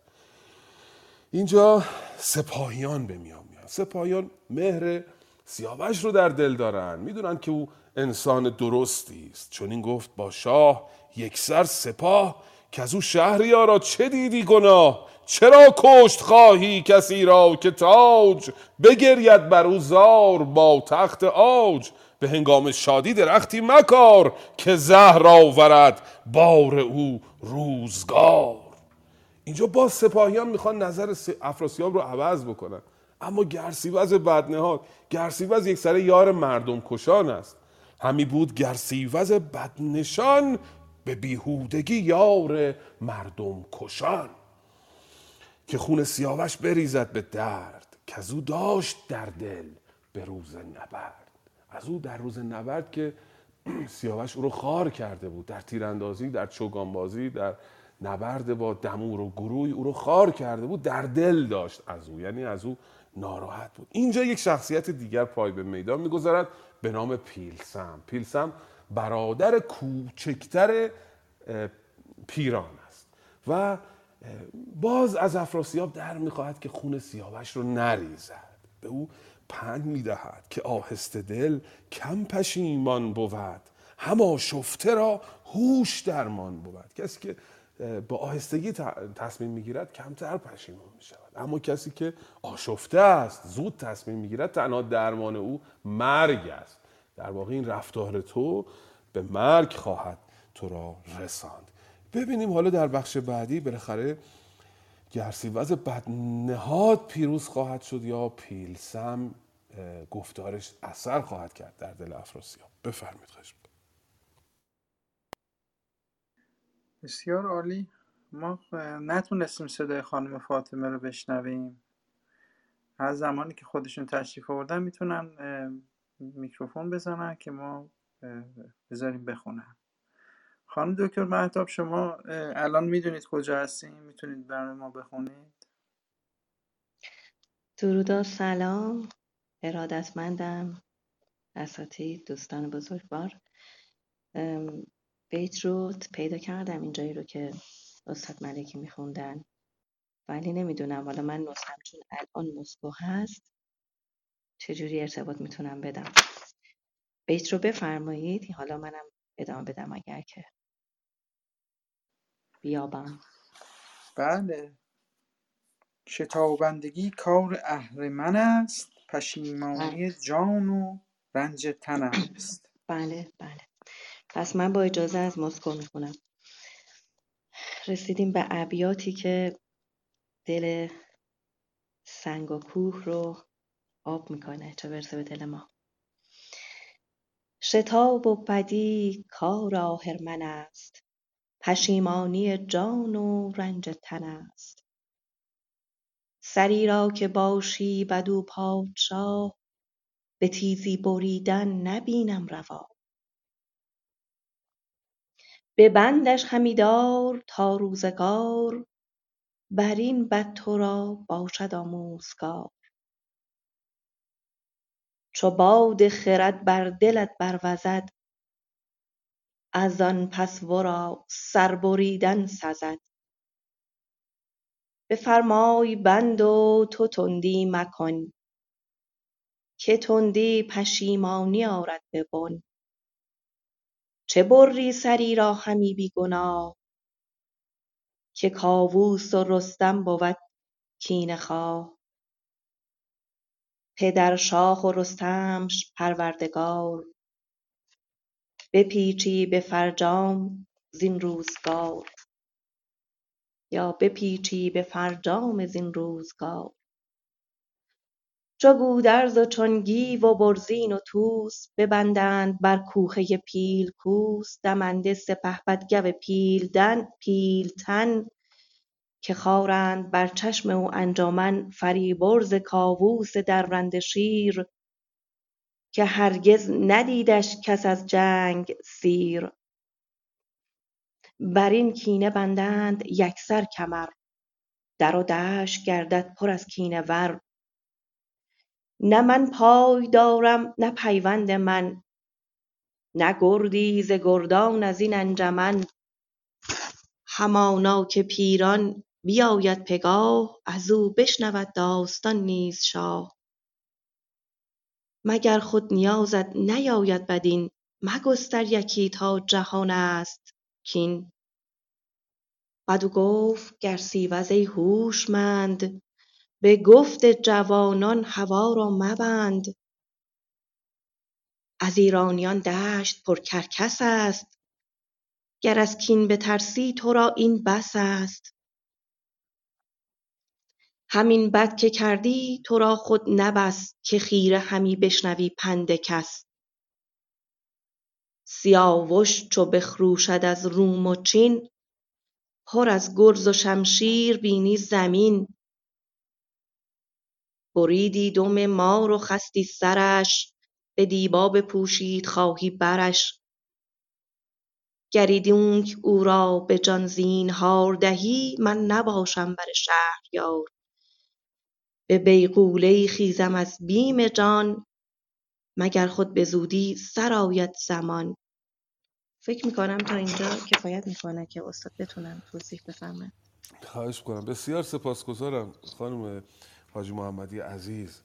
[SPEAKER 2] اینجا سپاهیان به میان میان. سپاهیان مهر سیاوش رو در دل دارن. می‌دونن که او انسان درستی است. چون این گفت با شاه یکسر سپاه که از او شهریارا چه دیدی گناه؟ چرا کشت خواهی کسی را که تاج بگرید بر او زار با تخت آج به هنگام شادی درختی مکار که زهر آورد بار او روزگار. اینجا با سپاهیان می‌خوان نظر افراسیاب رو عوض بکنن. اما گرسیوز بدنهاد گرسیوز یک سر یار مردم کشان است. همی بود گرسیوز بدنشان به بیهودگی یار مردم کشان که خون سیاوش بریزد به درد که از او داشت در دل به روز نبرد. از او در روز نبرد که سیاوش او رو خار کرده بود در تیراندازی در چوگانبازی در نبرد با دمور و گروی او رو خار کرده بود در دل داشت از او. یعنی از او ناراحت بود. اینجا یک شخصیت دیگر پای به میدان می‌گذارد به نام پیلسم. پیلسم برادر کوچکتر پیران است و باز از افراسیاب در می‌خواهد که خون سیاوش رو نریزد. به او پند می‌دهد که آهسته دل کم پشیمان بود. هما شفته را هوش درمان بود. کسی که با آهستگی تصمیم می‌گیرد کمتر پشیمان می شود اما کسی که آشفته است زود تصمیم می‌گیرد تنها درمان او مرگ است. در واقع این رفتار تو به مرگ خواهد تو را رساند. ببینیم حالا در بخش بعدی بالاخره گرسیوز بدنهاد پیروز خواهد شد یا پیلسم گفتارش اثر خواهد کرد در دل افراسیاب. بفرمید خشم
[SPEAKER 1] بسیار عالی. ما نتونستیم صدای خانم فاطمه رو بشنویم. هر زمانی که خودشون تشریف آوردن می‌تونن میکروفون بزنن که ما بذاریم بخونن. خانم دکتر محتاب شما الان می‌دونید کجا هستیم؟ می‌تونید برای ما بخونید؟
[SPEAKER 8] درود سلام. ارادتمندم. اساتید دوستان بزرگوار. بیت رو پیدا کردم اینجایی رو که استاد ملکی میخوندن. ولی نمی‌دونم حالا من نسخم چون الان مسکو هست چجوری ارتباط می‌تونم بدم؟ بیت رو بفرمایید حالا منم ادامه بدم اگر که بیابم.
[SPEAKER 1] بله. شتابندگی کار اهرمن است پشیمانی جان و رنج تن است.
[SPEAKER 8] بله بله. پس من با اجازه از مسکو می‌خونم. رسیدیم به ابیاتی که دل سنگ و کوه رو آب می‌کنه چه برسه به دل ما. شتاب و بدی کار آهرمن است. پشیمانی جان و رنج تن است. سری را که باشی بدو پادشاه به تیزی بریدن نبینم روا. به بندش همی دار تا روزگار بر این بد تو را باشد آموزگار. چو باد خرد بر دلت بروزد از آن پس ورا سر بریدن سزد. بفرمای بند و تو تندی مکن که تندی پشیمانی آرد به بن. چه بری سری را همی بی گناه که کاووس و رستم بود کینه خواه. پدر شاه و رستمش پروردگار. بپیچی به فرجام زین روزگار. یا بپیچی به فرجام زین روزگار. چو گودرز و چون گیو و برزین و طوس ببندند بر کوهه پیلکوس دمنده سپهبد گو پیلتن که خارند بر چشم او انجمن فریبرز کاووس درنده شیر که هرگز ندیدش کس از جنگ سیر. بر این کینه بندند یکسر کمر در و دشت گردد پر از کینه ور. نه من پای دارم نه پیوند من. نه گردی ز گردان از این انجمن. همانا که پیران بیاید پگاه از او بشنود داستان نیز شاه. مگر خود نیازت نیاید بدین مگستر یکی تا جهان است کین. بدو گفت گر سیوز ای هوشمند به گفت جوانان هوا را مبند. از ایرانیان دشت پر کرکس است. گر از کین بترسی تو را این بس است. همین بد که کردی تو را خود نه بس که خیره همی بشنوی پند کس. سیاوش چو بخروشد از روم و چین پر از گرز و شمشیر بینی زمین. بریدی دم مار و خستی سرش به دیبا بپوشید خواهی برش. گر ایدونک او را به جان زینهار دهی من نباشم بر شهریار. به بیغوله خیزم از بیم جان مگر خود به زودی سرآید زمان. فکر می‌کنم تا اینجا کفایت می‌کنه که استاد بتونن توضیح بفرمایند
[SPEAKER 2] خواهش کنم بسیار سپاسگزارم خانم حاجی محمدی عزیز.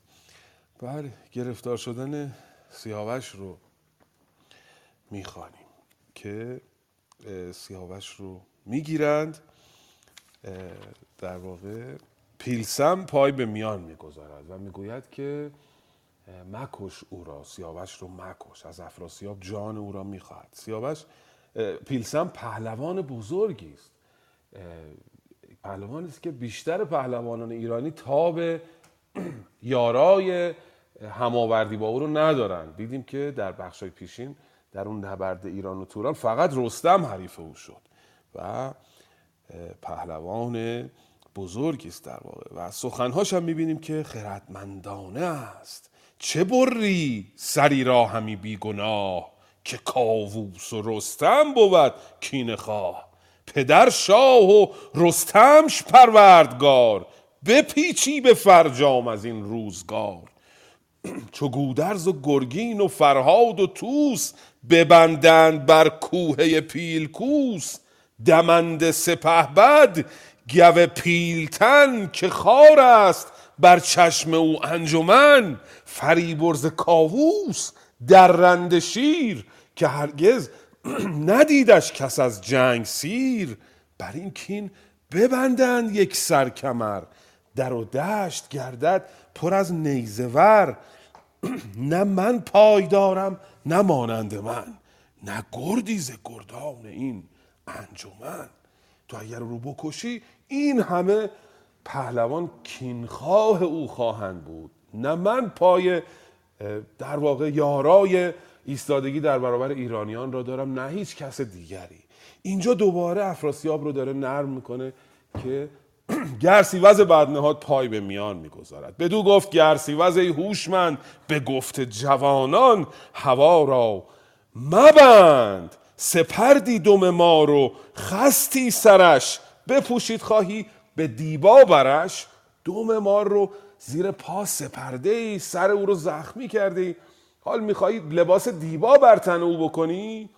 [SPEAKER 2] بله گرفتار شدن سیاوش رو می‌خوانیم که سیاوش رو می‌گیرند. در واقع پیلسم پای به میان می‌گذارد و می‌گوید که مکش او را سیاوش رو مکش از افراسیاب جان او را می‌خواهد. سیاوش پیلسم پهلوان بزرگی است. پهلوانی است که بیشتر پهلوانان ایرانی تاب یارای هماوردی با او رو ندارن. دیدیم که در بخشای پیشین در اون نبرد ایران و توران فقط رستم حریف او شد و پهلوان بزرگی است در واقع. و سخنهاش هم می‌بینیم که خردمندانه است. چه بری سری را همی بیگناه که کاووس و رستم بود کینه خواه؟ پدر شاه و رستمش پروردگار بپیچی به فرجام از این روزگار. چو گودرز و گرگین و فرهاد و توس ببندند بر کوهه پیلکوس دمند سپهبد گو پیلتن که خار است بر چشم او انجمن. فریبرز کاووس درنده شیر که هرگز ندیدش کس از جنگ سیر. بر این کین ببندند یک سر کمر در و دشت گردد پر از نیزه ور. نه من پای دارم نه مانند من. نه گردی ز گردان این انجمن. تو اگر رو بکشی این همه پهلوان کینخواه او خواهند بود. نه من پای در واقع یارای ایستادگی در برابر ایرانیان را دارم نه هیچ کس دیگری. اینجا دوباره افراسیاب رو داره نرم می‌کنه که گرسیوز بدنهاد پای به میان می‌گذارد. بدو گفت گرسیوز ای هوشمند به گفت جوانان هوا را مبند. سپردی دم ما رو خستی سرش. بپوشید خواهی به دیبا برش. دم ما رو زیر پا سپرده ای سر او رو زخمی کرده ای حال می‌خواهی لباس دیبا بر تن او بکنی؟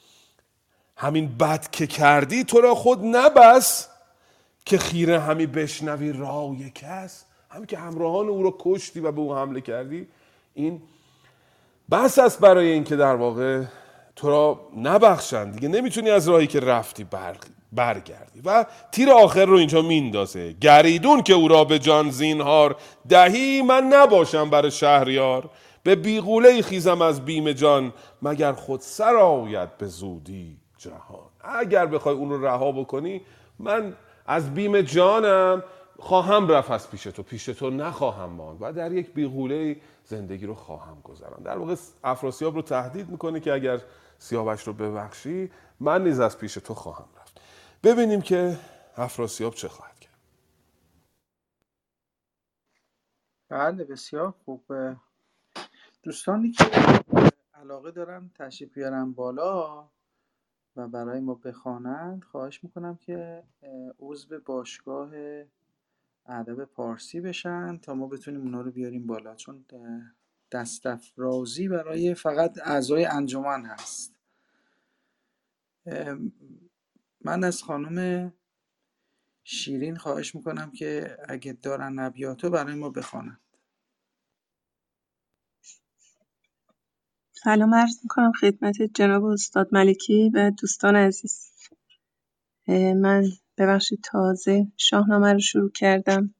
[SPEAKER 2] همین بد که کردی تو را خود نبس که خیره همی بشنوی رای کس. همین که همراهان او رو کشتی و به او حمله کردی. این بس است برای اینکه در واقع تو را نبخشند. دیگه نمی‌تونی از راهی که رفتی بر... برگردی. و تیر آخر رو اینجا میندازه. گریدون که او را به جان زینهار دهی من نباشم بر شهریار. به بیغوله خیزم از بیم جان مگر خود سر آید به زودی جهان. اگر بخوای اون رو رها بکنی من از بیم جانم خواهم رفت از پیش تو. پیش تو نخواهم ماند و در یک بیغوله زندگی رو خواهم گذران در واقع افراسیاب رو تهدید می‌کنه که اگر سیاوش رو ببخشی من نیز از پیش تو خواهم رفت. ببینیم که افراسیاب چه خواهد کرد.
[SPEAKER 1] بله بسیار خوب. دوستانی که علاقه دارن تشریف بیارن بالا و برای ما بخوانند خواهش می‌کنم که عضو باشگاه ادب پارسی بشن تا ما بتونیم اونا رو بیاریم بالا. چون دستافرازی برای فقط اعضای انجمن هست. من از خانم شیرین خواهش می‌کنم که اگه دارن ابیاتو برای ما بخوانن.
[SPEAKER 9] سلام عرض می‌کنم خدمت جناب استاد ملکی و دوستان عزیز. من ببخشید تازه شاهنامه رو شروع کردم.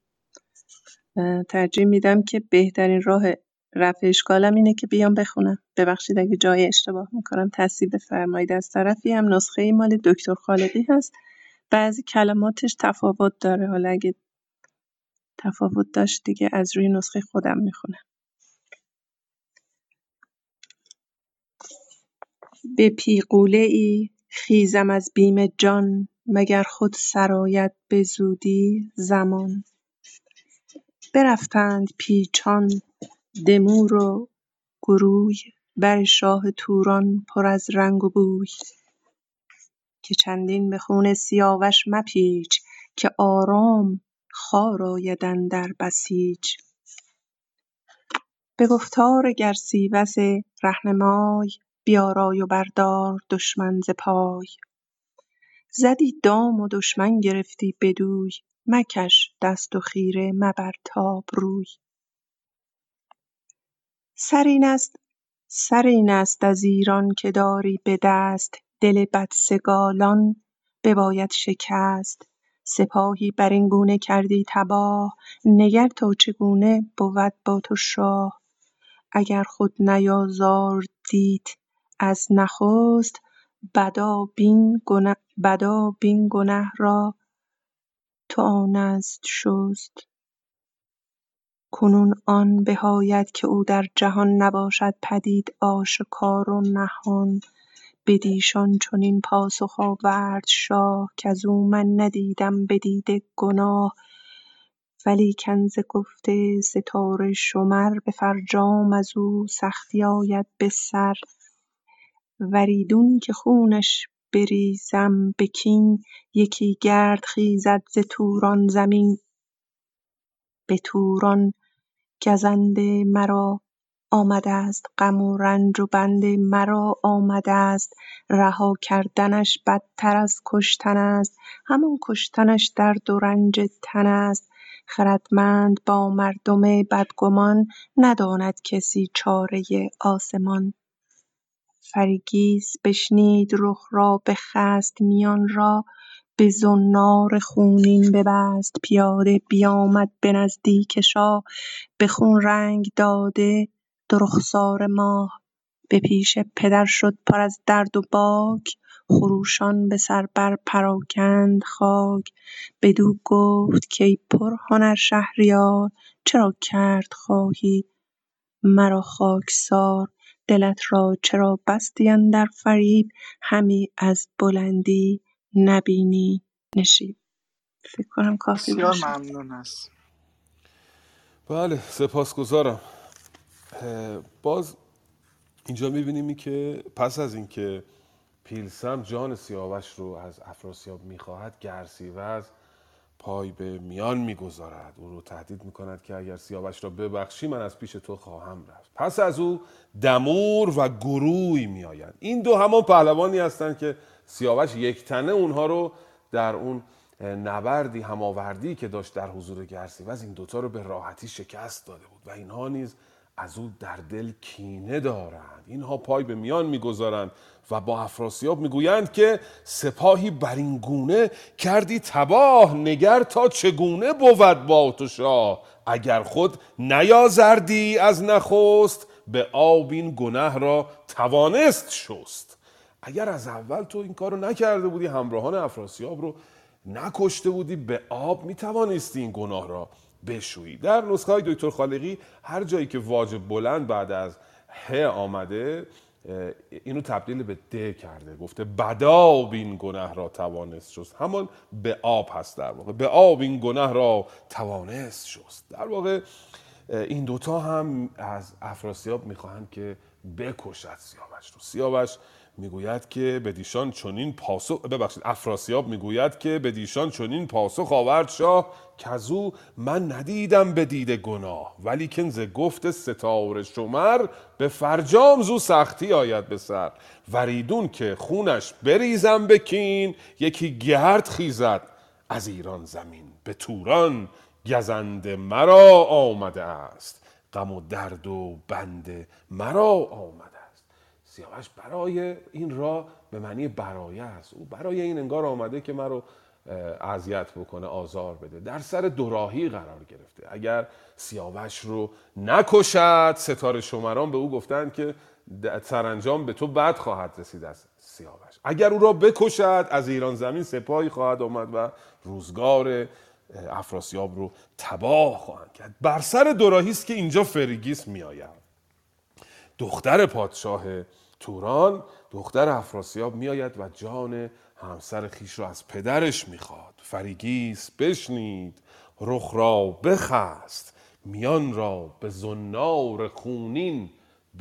[SPEAKER 9] ترجیح میدم که بهترین راه رفع اشکالم اینه که بیام بخونم. ببخشید اگه جای اشتباه می‌کنم تصحیح بفرمایید از طرفی هم نسخه مال دکتر خالقی هست. بعضی کلماتش تفاوت داره. حالا اگه تفاوت داشت دیگه از روی نسخه خودم می‌خونم. به ای خیزم از بیم جان مگر خود سرآید به زودی زمان. برفتند پیچان دمور و گروی بر شاه توران پر از رنگ و بوی. که چندین به خون سیاوش مپیچ که آرام خار آید اندر بسیج به گفتار گرسیوز رهنمای بیارای و بردار دشمن ز پای. زدی دام و دشمن گرفتی بدوی مکش دست و خیره مبر تاب روی سر این است از ایران که داری به دست دل بدسگالان بباید شکست. سپاهی بر این گونه کردی تباه نگر تا چگونه بود با تو شاه. اگر خود نیازاردیت از نخست بدا بین گنه را تو آنست شست. کنون آن بهاید که او در جهان نباشد پدید آشکار و نهان. بدیشان چنین پاسخ آورد شاه کزو من ندیدم بدیده گناه. ولیکن ز گفت ستاره شمر به فرجام ازو سختی آید به سر. وریدون که خونش بریزم به کین یکی گرد خیزد ز توران زمین. به توران گزنده مرا آمدست غم و رنج و بند مرا آمدست. رها کردنش بدتر از کشتنست همان کشتنش درد و رنج تنست. خردمند با مردم بدگمان نداند کسی چاره آسمان. فرگیس بشنید رخ را بخست میان را به زنار خونین ببست. پیاده بیامد به نزدیک شاه به خون رنگ داده دو رخسار ماه. به پیش پدر شد پر از درد و باک. خروشان به سر بر پراکند خاک. بدو گفت کای پرهنر شهریار چرا کرد خواهی مرا خاکسار؟ دلت را چرا بستی اندر فریب؟ همی از بلندی نبینی نشیب. فکر کنم کافی
[SPEAKER 1] بسیار ممنون است
[SPEAKER 2] بله سپاسگزارم. باز اینجا می‌بینیم که پس از اینکه پیلسم جان سیاوش رو از افراسیاب می‌خواهد گرسیوز پای به میان می‌گذارد. او رو تهدید می‌کند که اگر سیاوش را ببخشی من از پیش تو خواهم رفت. پس از او دمور و گروی میآیند. این دو همان پهلوانی هستند که سیاوش یک تنه اونها رو در اون نبردی هماوردی که داشت در حضور گرسیوز این دوتا رو به راحتی شکست داده بود. و اینها نیز از او در دل کینه دارند. اینها پای به میان می‌گذارند و با افراسیاب می‌گویند که سپاهی بر این گونه کردی تباه نگر تا چگونه بود با تو شاه؟ اگر خود نیازردی از نخست به آب این گنه را توانست شست. اگر از اول تو این کار رو نکرده بودی همراهان افراسیاب رو نکشته بودی به آب می‌توانستی این گناه را بشویی در نسخه های دکتر خالقی هر جایی که واجب بلند بعد از ه آمده اینو تبدیل به د کرده. گفته بدا این گناه را توانست شست. همان به آب هست در واقع. به آب این گناه را توانست شست. در واقع این دوتا هم از افراسیاب می‌خواهند که بکشد سیاوش رو. سیاوش می‌گوید که به دیشان چنین پاسخ ببخشید افراسیاب می‌گوید که به دیشان چنین پاسخ آورد. شاه کزو من ندیدم به دید گناه ولی که ز گفت ستاره شمر به فرجام زو سختی آید به سر. وریدون که خونش بریزم بکین یکی گرد خیزد از ایران زمین. به توران گزند مرا آمده است غم و درد و بند مرا آمده سیاوش برای این راه به معنی برای است. او برای این انگار آمده که مرا اه، اذیت بکنه آزار بده. در سر دوراهی قرار گرفته. اگر سیاوش رو نکشد ستاره شمران به او گفتند که سرانجام به تو بد خواهد رسید از سیاوش. اگر او را بکشد از ایران زمین سپاهی خواهد آمد و روزگار افراسیاب رو تباه خواهند کرد. بر سر دوراهی است که اینجا فریگیس میآید. دختر پادشاه توران دختر افراسیاب میآید و جان همسر خیش را از پدرش می‌خواد. فریگیس بشنید رخ را بخست میان را به زنار خونین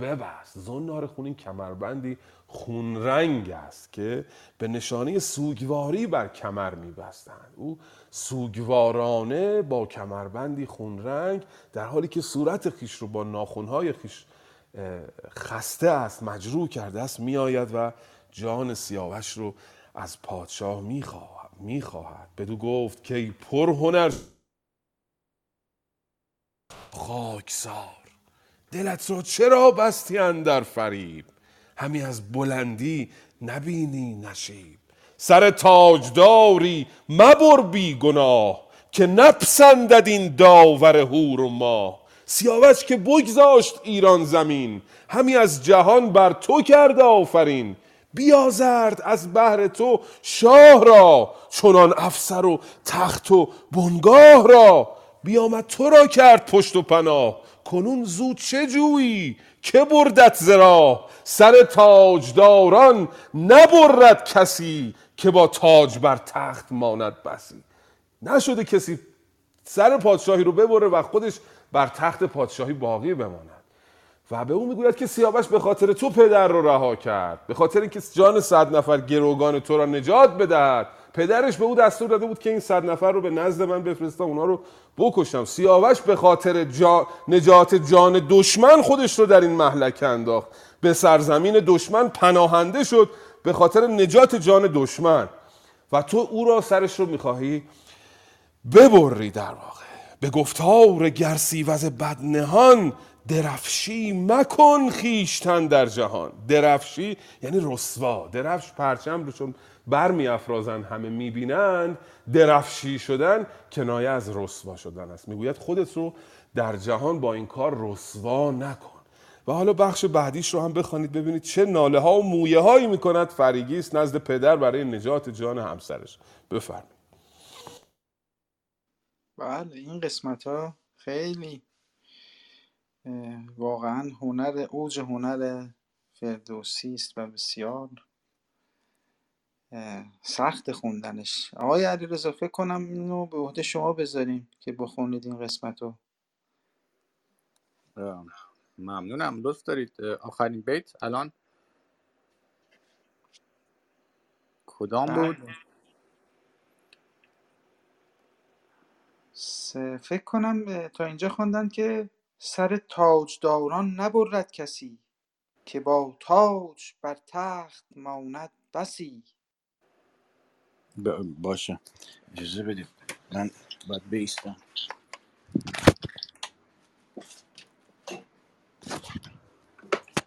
[SPEAKER 2] ببست. زنار خونین کمربندی خونرنگ است که به نشانه سوگواری بر کمر میبستند. او سوگوارانه با کمربندی خونرنگ در حالی که صورت خیش رو با ناخونهای خیش خسته است مجروح کرده است میآید و جان سیاوش رو از پادشاه می‌خواهد می‌خواهد. بدو گفت که ای پرهنر خاکسار دلت را چرا بستی اندر فریب؟ همی از بلندی نبینی نشیب. سر تاجداری مبر بی گناه که نپسندد این داور هور و ماه. سیاوش که بگذاشت ایران زمین. همی از جهان بر تو کرد آفرین. بیازرد از بهر تو شاه را چنان افسر و تخت و بنگاه را. بیامد تو را کرد پشت و پناه. کنون زود چه جویی؟ که بردت زرا سر تاجداران نبرد کسی که با تاج بر تخت ماند بسی. نشده کسی سر پادشاهی رو ببره و خودش بر تخت پادشاهی باقی بماند. و به او می‌گوید که سیاوش به خاطر تو پدر رو رها کرد. به خاطر اینکه جان صد نفر گروگان تو را نجات بدهد. پدرش به او دستور داده بود که این صد نفر رو به نزد من بفرستم اونا رو بکشم. سیاوش به خاطر جا... نجات جان دشمن خودش رو در این محلکه انداخت. به سرزمین دشمن پناهنده شد به خاطر نجات جان دشمن. و تو او را سرش رو می‌خواهی ببری در واقع. به گفتار گرسیوز بدنهان درفشی مکن خیشتن در جهان. درفشی یعنی رسوا. درفش پرچم رو چون بر می افرازن همه می‌بینند درفشی شدن کنایه از رسوا شدن است. می‌گوید خودت رو در جهان با این کار رسوا نکن. و حالا بخش بعدیش رو هم بخوانید ببینید چه ناله ها و مویه هایی می‌کند فریگیس نزد پدر برای نجات جان همسرش. بفرمایید.
[SPEAKER 1] بله این قسمت ها خیلی واقعا هنر اوج هنر فردوسی است و بسیار سخت خوندنش. آقای علیرضا فکر کنم اینو به عهده شما بذاریم که بخونید این قسمت رو
[SPEAKER 4] ممنونم. لطف دارید آخرین بیت؟ الان؟ کدام بود؟
[SPEAKER 1] فکر کنم تا اینجا خوندن که سر تاجداران نبرد کسی که با تاج بر تخت ماند بسی.
[SPEAKER 4] ب- باشه. اجازه بدید. من باید بیستم.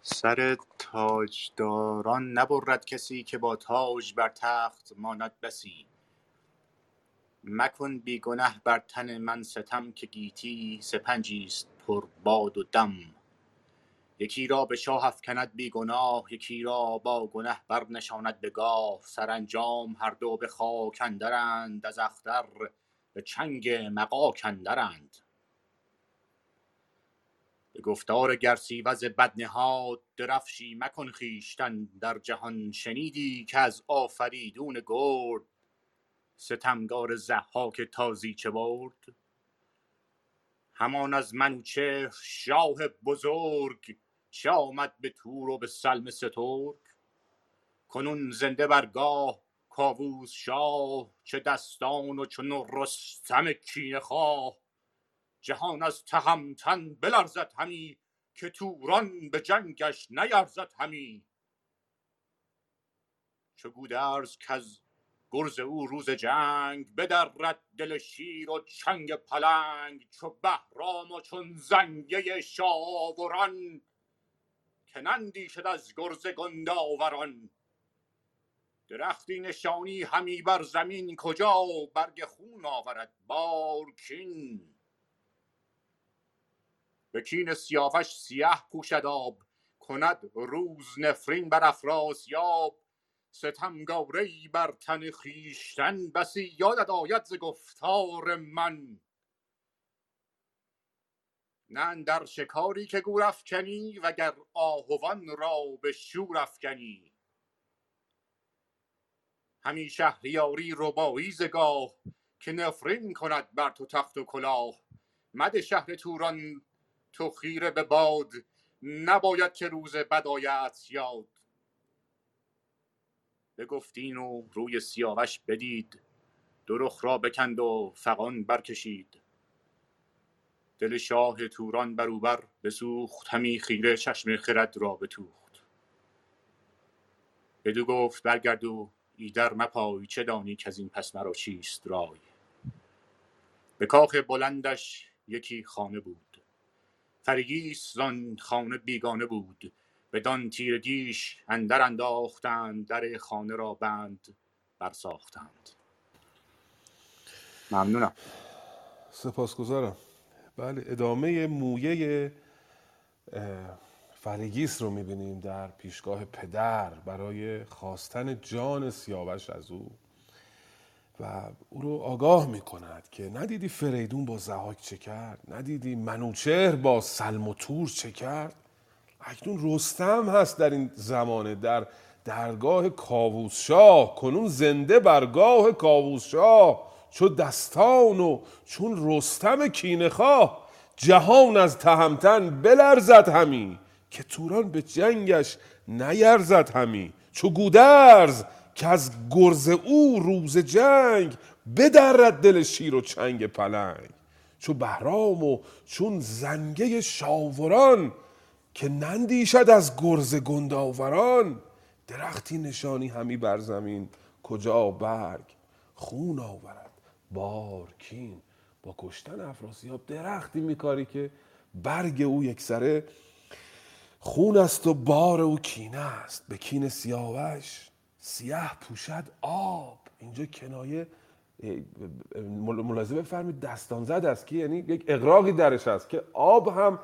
[SPEAKER 4] سر تاجداران نبرد کسی که با تاج بر تخت ماند بسی. مکن بی گنه بر تن من ستم که گیتی سپنجی است پر باد و دم. یکی را به شاه افکند بی گناه یکی را با گنه بر نشاند به گاه. سرانجام هر دو به خاک اندرند از اختر به چنگ مغاک اندرند. به گفتار گرسیوز بد نهاد درفشی مکن خویشتن. در جهان شنیدی که از آفریدون گرد ستمگار ضحاک تازیچه برد؟ همان از منوچهر شاه بزرگ چه آمد به تور و به سلم سترگ؟ کنون زنده برگاه کاووس شاه چه دستان و چون رستم کینه خواه؟ جهان از تهمتن بلرزد همی که توران به جنگش نیرزد همی؟ چو گودرز کز گرز او روز جنگ بدرد دل شیر و چنگ پلنگ چو بهرام و چون زنگه شاوران. که نندیشد از گرز گنداوران. درختی نشانی همی بر زمین کجا برگ خون آورد بارکین به کین سیاوش سیه پوشد آب کند روز نفرین بر افراسیاب ستمگاره ای بر تن خویشتن بسی یادت آید ز گفتار من. نه اندر شکاری که گور افکنی وگر آهوان را به شور افکنی. همی شهریاری ربایی ز گاه که نفرین کند بر تو تخت و کلاه. مده شهر توران تو خیره به باد. نباید که روز بد آیدت یاد. بگفتین و روی سیاوش بدید. دو رخ را بکند و فغان برکشید. دل شاه توران بروبر بسوخت همی خیره چشم خرد را بتوخت. بدو گفت برگرد و ایدر مپای چه دانی که از این پس مرا چیست رای؟ به کاخ بلندش یکی خانه بود. فرگیس زان خانه بیگانه بود. بدان تیرگیش اندر انداختند در خانه را بند برساختند. ممنونم.
[SPEAKER 2] سپاسگزارم. بله ادامه مویه اه، فرگیس رو می‌بینیم در پیشگاه پدر برای خواستن جان سیاوش از او. و او رو آگاه می‌کند که ندیدی فریدون با زهاک چه کرد ندیدی منوچهر با سلم و تور چه کرد. اکنون رستم هست در این زمانه در درگاه کاووس شاه کنون زنده برگاه کاووس شاه چو دستان و چون رستم کینه خواه. جهان از تهمتن بلرزد همی که توران به جنگش نیرزد همی. چو گودرز که از گرز او روز جنگ بدرد دل شیر و چنگ پلنگ. چو بهرام و چون زنگه شاوران که نندیشد از گرز گنداوران. درختی نشانی همی بر زمین. کجا برگ خون آورد؟ بارکین با کشتن افراسیاب درختی میکاری که برگ او یک سره خون است و بار او کینه است. به کین سیاوش سیاه پوشد آب. اینجا کنایه ملاحظه بفرمید دستان زد است که یعنی یک اقراقی درش هست که آب هم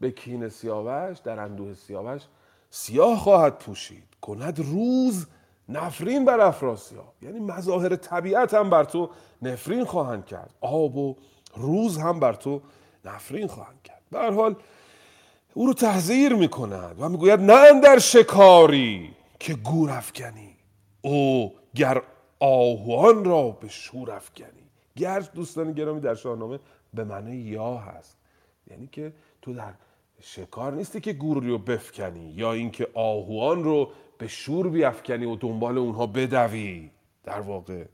[SPEAKER 2] به کین سیاوش در اندوه سیاوش سیاه خواهد پوشید. کند روز نفرین بر افراسیاب. یعنی مظاهر طبیعت هم بر تو نفرین خواهند کرد. آب و روز هم بر تو نفرین خواهند کرد. به حال او رو تحذیر می‌کند و می‌گوید نه اندر شکاری که گور افکنی. او گر آهوان را به شور افکنی. گر دوستان گرامی در شاهنامه به معنی یا هست. یعنی که تو در شکار نیستی که گور رو بفکنی یا اینکه آهوان رو به شور بیافکنی و دنبال اونها بدوی. در واقع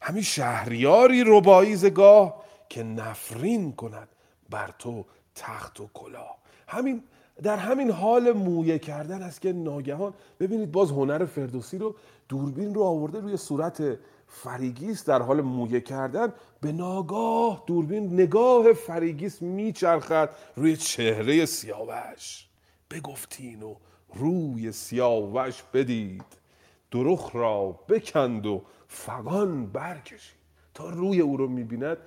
[SPEAKER 2] همین شهریاری ربایی زگاه که نفرین کند بر تو تخت و کلاه. همین در همین حال مویه کردن است که ناگهان ببینید باز هنر فردوسی رو دوربین رو آورده روی صورت فریگیس در حال مویه کردن به ناگاه دوربین نگاه فریگیس میچرخد روی چهره سیاوش. بگفتین و روی سیاوش بدید. درخ را بکند و فغان برکشید. تا روی او رو می‌بیند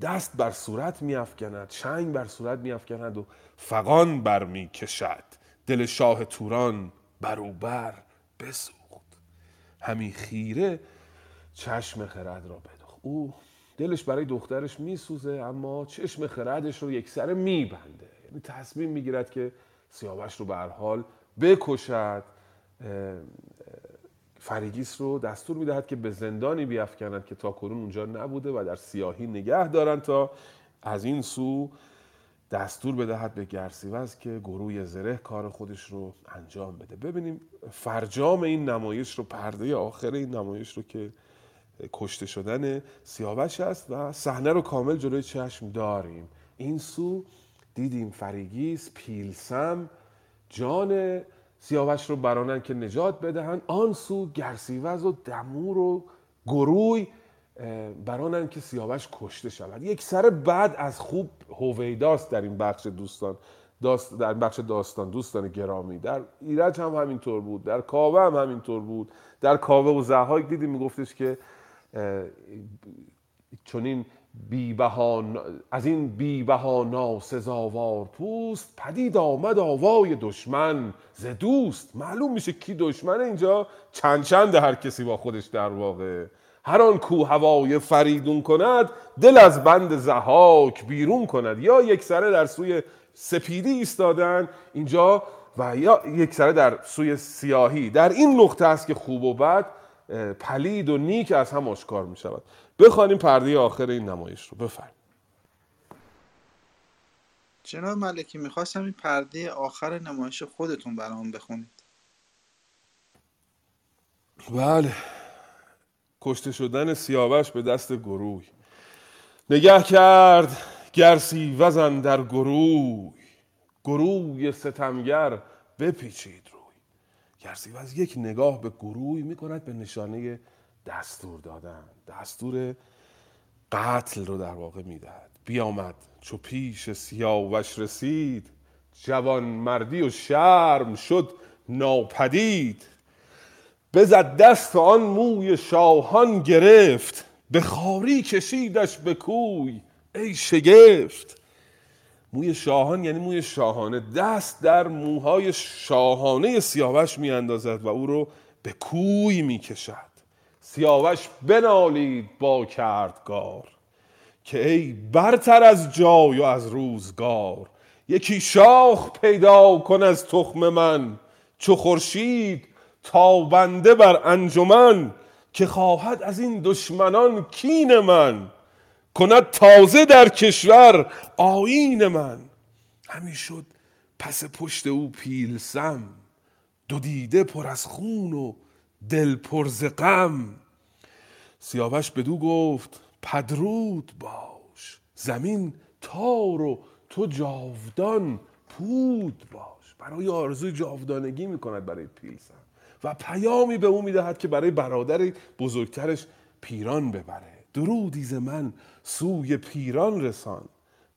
[SPEAKER 2] دست بر صورت میافکند چنگ بر صورت میافکند و فغان بر می‌کشد. دل شاه توران بروبر بسوخت. همی خیره چشم خرد را بدوخت او دلش برای دخترش میسوزه اما چشم خردش رو سره میبنده. یعنی تصمیم می‌گیرد که سیاوش رو به حال بکشد فریگیس رو دستور می‌دهد که به زندانی بیافکنند که تا کنون اونجا نبوده و در سیاهی نگه دارند تا از این سو دستور بدهد به گرسیوز که گروه زره کار خودش رو انجام بده. ببینیم فرجام این نمایش رو پرده آخر این نمایش رو که کشته شدن سیاوش است و صحنه رو کامل جلوی چشم داریم. این سو دیدیم فریگیس پیلسم جان سیاوش رو برانن که نجات بدهن. آن سو گرسیوز و دمور و گروی برانن که سیاوش کشته شود. یک سر بعد از خوب هویداست در این بخش دوستان. داست در بخش داستان دوستان گرامی. در ایرج هم همینطور بود در کاوه هم همینطور بود. در کاوه و زهاک دیدیم میگفتش که چونین بی از این بی بهانا سزاوار پوست پدید آمد آوای دشمن. ز دوست معلوم میشه کی دشمنه اینجا؟ چند چند هر کسی با خودش در واقع. هر آن کو هوای فریدون کند دل از بند زهاک بیرون کند. یا یک سره در سوی سپیدی ایستادن اینجا و یا یک سره در سوی سیاهی. در این نقطه است که خوب و بد پلید و نیک از هم آشکار می شود بخوانیم پرده آخر این نمایش رو. بفرم
[SPEAKER 1] جناب ملکی می‌خواستم این پرده آخر نمایش خودتون برام بخونید.
[SPEAKER 2] بله. کشته شدن سیاوش به دست گروی. نگه کرد گرسی وزن در گروی. گروی ستمگر بپیچید. روی گرسی وز یک نگاه به گروی می‌کند به نشانه دستور دادن. دستور قتل رو در واقع می‌دهد. بیامد چو پیش سیاوش رسید جوان مردی و شرم شد ناپدید. بزد دست آن موی شاهان گرفت به خاری کشیدش به کوی ای شگفت. موی شاهان یعنی موی شاهانه. دست در موهای شاهانه سیاوش میاندازد و او رو به کوی می‌کشد. سیاوش بنالید با کردگار که ای برتر از جای و از روزگار یکی شاخ پیدا کن از تخم من چو خورشید تابنده بر انجمن که خواهد از این دشمنان کین من. کند تازه در کشور آیین من. همی شد پس پشت او پیلسم دو دیده پر از خون و دل پر ز غم. سیاوش بدو گفت پدرود باش زمین تار و تو جاودان پود باش. برای آرزوی جاودانگی می‌کند برای پیلسم و پیامی به او می‌دهد که برای برادر بزرگترش پیران ببره. درودی ز من سوی پیران رسان.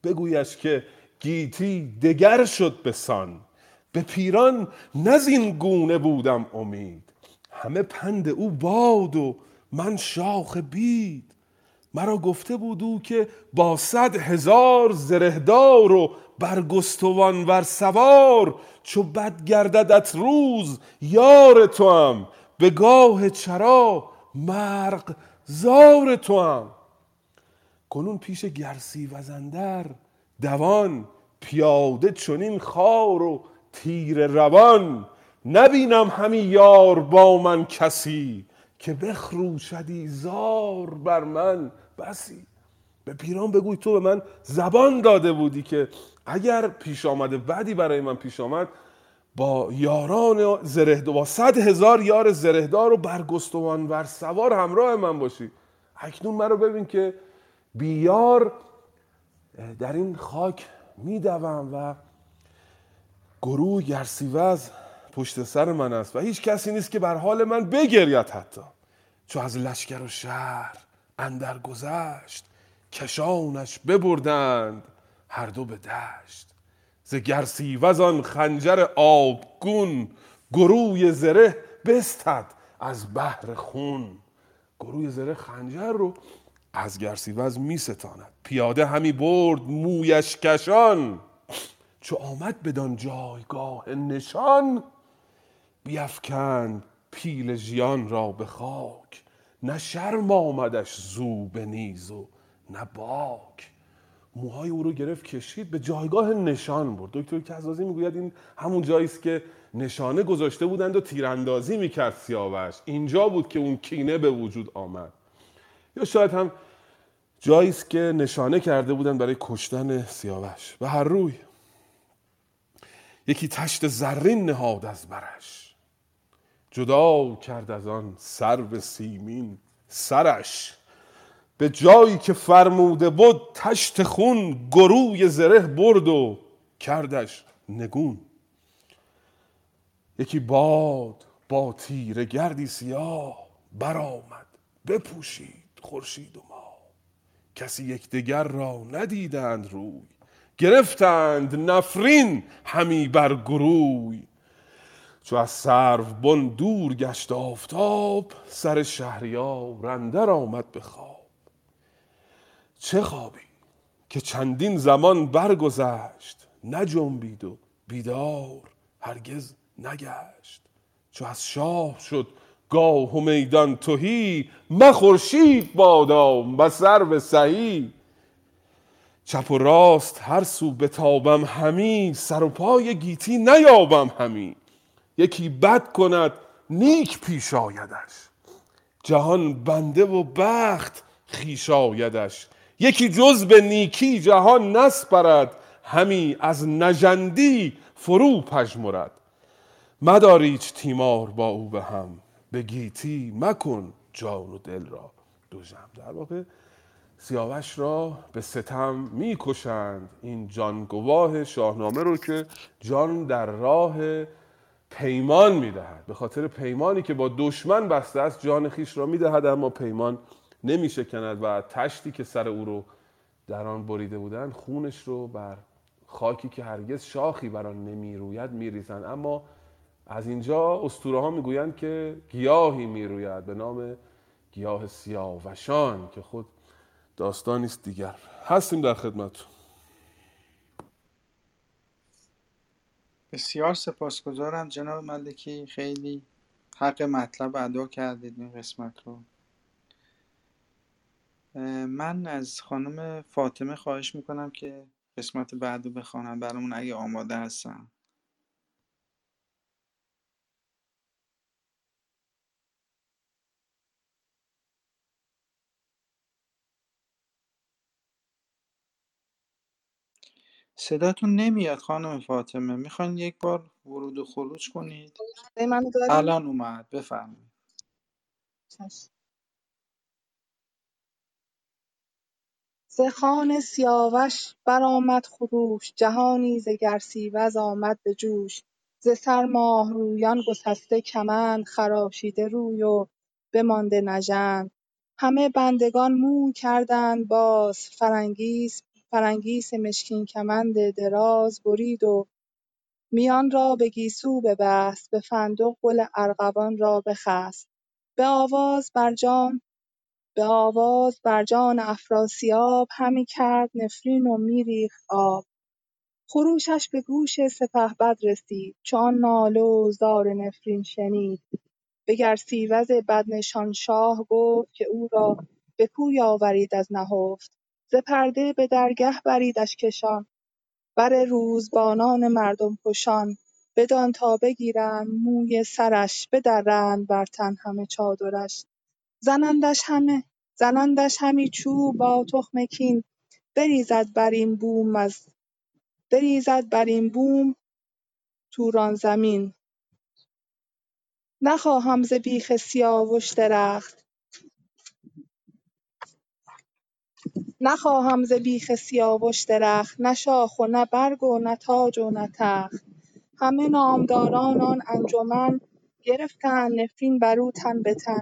[SPEAKER 2] بگویش که گیتی دگر شد به سان. به پیران نزین گونه بودم امید. همه پند او باد و من شاخ بید. مرا گفته بود او که با صد هزار زرهدار و برگستوان ور سوار چو بد گرددت روز یار تو هم به گاه چرا مرغ زار تو هم کنون پیش گرسی وزندر. دوان پیاده چنین خار و تیر روان. نبینم همی یار با من کسی که بخروشدی زار بر من بسی. به پیران بگوی تو به من زبان داده بودی که اگر پیش آمده بعدی برای من پیش آمد. با یاران زرهدار با صد هزار یار زرهدار و برگستوان ور سوار همراه من باشی. اکنون مرا ببین که بیار در این خاک میدوم و گروه گرسیوز پشت سر من است و هیچ کسی نیست که بر حال من بگرید حتی. چو از لشکر و شهر اندر گذشت کشانش ببردند هر دو به دشت. ز گرسیوز خنجر آبگون گروی زره بستد از بحر خون. گروی زره خنجر رو از گرسیوز می ستاند پیاده همی برد مویش کشان. چو آمد بدان جایگاه نشان بیفکند پیل ژیان را به خاک. نه شرم آمدش زو به نیز و نه باک. موهای او رو گرفت کشید به جایگاه نشان برد. دکتر کزازی می‌گوید این همون جایی است که نشانه گذاشته بودند و تیراندازی می‌کرد سیاوش. اینجا بود که اون کینه به وجود آمد. یا شاید هم جایی است که نشانه کرده بودن برای کشتن سیاوش. و هر روی یکی تشت زرین نهاد از برش. جدا کرد از آن سرو سیمین سرش. به جایی که فرموده بود تشت خون گروی زره برد و کردش نگون. یکی باد با تیره گردی سیاه برآمد. بپوشید خورشید و ماه کسی یکدیگر را ندیدند روی. گرفتند نفرین همی بر گروی. چو از سرو بن دور گشت آفتاب سر شهریار اندر آمد به خواب. چه خوابی که چندین زمان برگذشت نجنبید و بیدار هرگز نگشت. چو از شاه شد گاه و میدان تهی مخورشید بادام و سرو سهی چپ و راست هر سو بتابم همی سر و پای گیتی نیابم همی. یکی بد کند نیک پیش آیدش. جهان بنده و بخت خویش آیدش. یکی جز به نیکی جهان نسپرد همی از نژندی فرو پژمرد. مدار هیچ تیمار با او به هم. به گیتی مکن جان و دل را. دوژم در واقع سیاوش را به ستم می‌کشند. این جانگواه شاهنامه رو که جان در راه پیمان می‌دهد. به خاطر پیمانی که با دشمن بسته است جان خیش را می‌دهد اما پیمان نمیشکند و تشتی که سر او رو در آن بریده بودند خونش رو بر خاکی که هرگز شاخی بر آن نمی‌روید میریزند. اما از اینجا اسطوره ها می‌گویند که گیاهی می‌روید به نام گیاه سیاوشان که خود داستانی است دیگر. هستیم در خدمتتون
[SPEAKER 1] بسیار سپاسگزارم جناب ملکی. خیلی حق مطلب ادا کردید این قسمت رو. من از خانم فاطمه خواهش می‌کنم که قسمت بعد رو بخوانم. برامون اگه آماده هستن. صداتون نمیاد خانم فاطمه. می‌خواین یک بار ورود و خروج کنید؟
[SPEAKER 5] صدای؟
[SPEAKER 1] الان اومد. بفرمایید.
[SPEAKER 5] چشم. ز خوان سیاوش برآمد خروش. جهانی ز گرسیوز آمد به جوش. ز سر ماهرویان گسسته کمند. خراشیده روی و بمانده نژند. همه بندگان موی کردند باز. فرنگیس فرنگیس مشکین کمند دراز برید و میان را به گیسو ببست به فندق گل ارغوان را بخست. به آواز برجام به آواز بر جان افراسیاب همی کرد نفرین و می ریخت آب. خروشش به گوش سپهبد رسید چو آن ناله و زار نفرین شنید. به گرسیوز بدنشان شاه گفت که او را به کوی آورید از نهفت. ز پرده به درگه بریدش کشان. بر روزبانان مردم کشان. بدان تا بگیرند موی سرش بدرند بر تن همه چادرش. زنندش همه زنندش همی چوب با تخم کین. بریزد بر این بوم از بریزد بر این بوم توران زمین. نخواهم ز بیخ سیاوش درخت. نخواهم ز بیخ سیاوش درخت نه شاخ و نه برگ و نه تاج و نه تخت. همه نامداران آن انجمن گرفتند نفرین بر او تن به تن.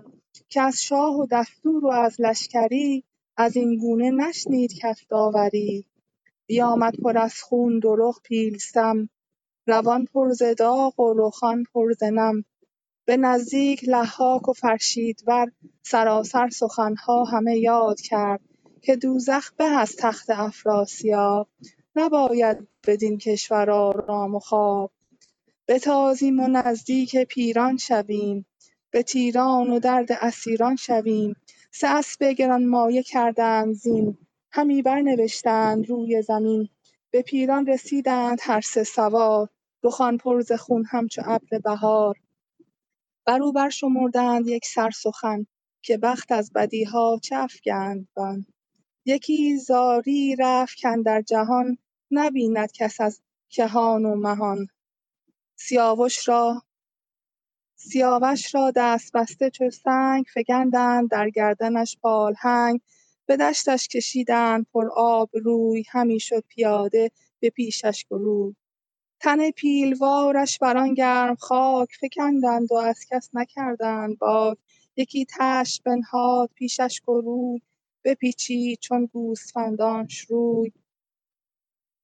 [SPEAKER 5] که از شاه و دستور و از لشکری از این گونه نشنید کس داوری. بیامد پر از خون دو رخ پیلسم روان پر ز داغ و رخان پر ز نم. به نزدیک ضحاک و فرشیدور سراسر سخنها همه یاد کرد. که دوزخ به از تخت افراسیاب نباید بدین کشور آرام و خواب. بتازیم و نزدیک پیران شویم به تیران و درد اسیران شویم. سه اسب گرانمایه کردند زین همی برنوشتند روی زمین. به پیران رسیدند هر سه سوار رخان پر ز خون همچو ابر بهار. بر او برشمردند یکسر سخن که بخت از بدیها چه افگند بن یکی زاری رفت در جهان نبیند کس از کهان و مهان. سیاوش را سیاوش را دست بسته چو سنگ فگندند در گردنش پالهنگ به دشتش کشیدند آب روی همی شد پیاده به پیشش گروی تن پیلوارش بر آن گرم خاک فکندند و از کس نکردند باک. یکی تشت بنهاد پیشش گروی. بپیچید چون گوسفندانش روی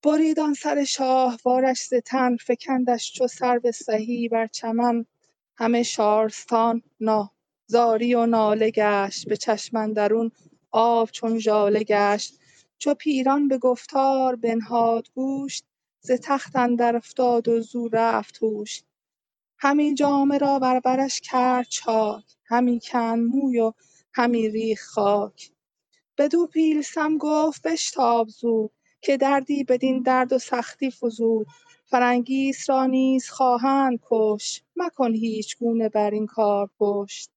[SPEAKER 5] برید آن سر شاهوارش ز تن فکندش چو سرو سهی بر چمن. همه شارستان زاری و ناله گشت به چشم اندرون آب چون ژاله گشت. چو پیران به گفتار بنهاد گوش ز تخت اندر افتاد و زو رفت هوش. همی جامه را بر برش کرد چاک همی کند موی و همی ریخت خاک. بدو پیلسم گفت بشتاب زود که دردی بدین درد و سختی فزود. فرنگیس را نیز خواهند کشت مکن هیچگونه بر این کار پشت.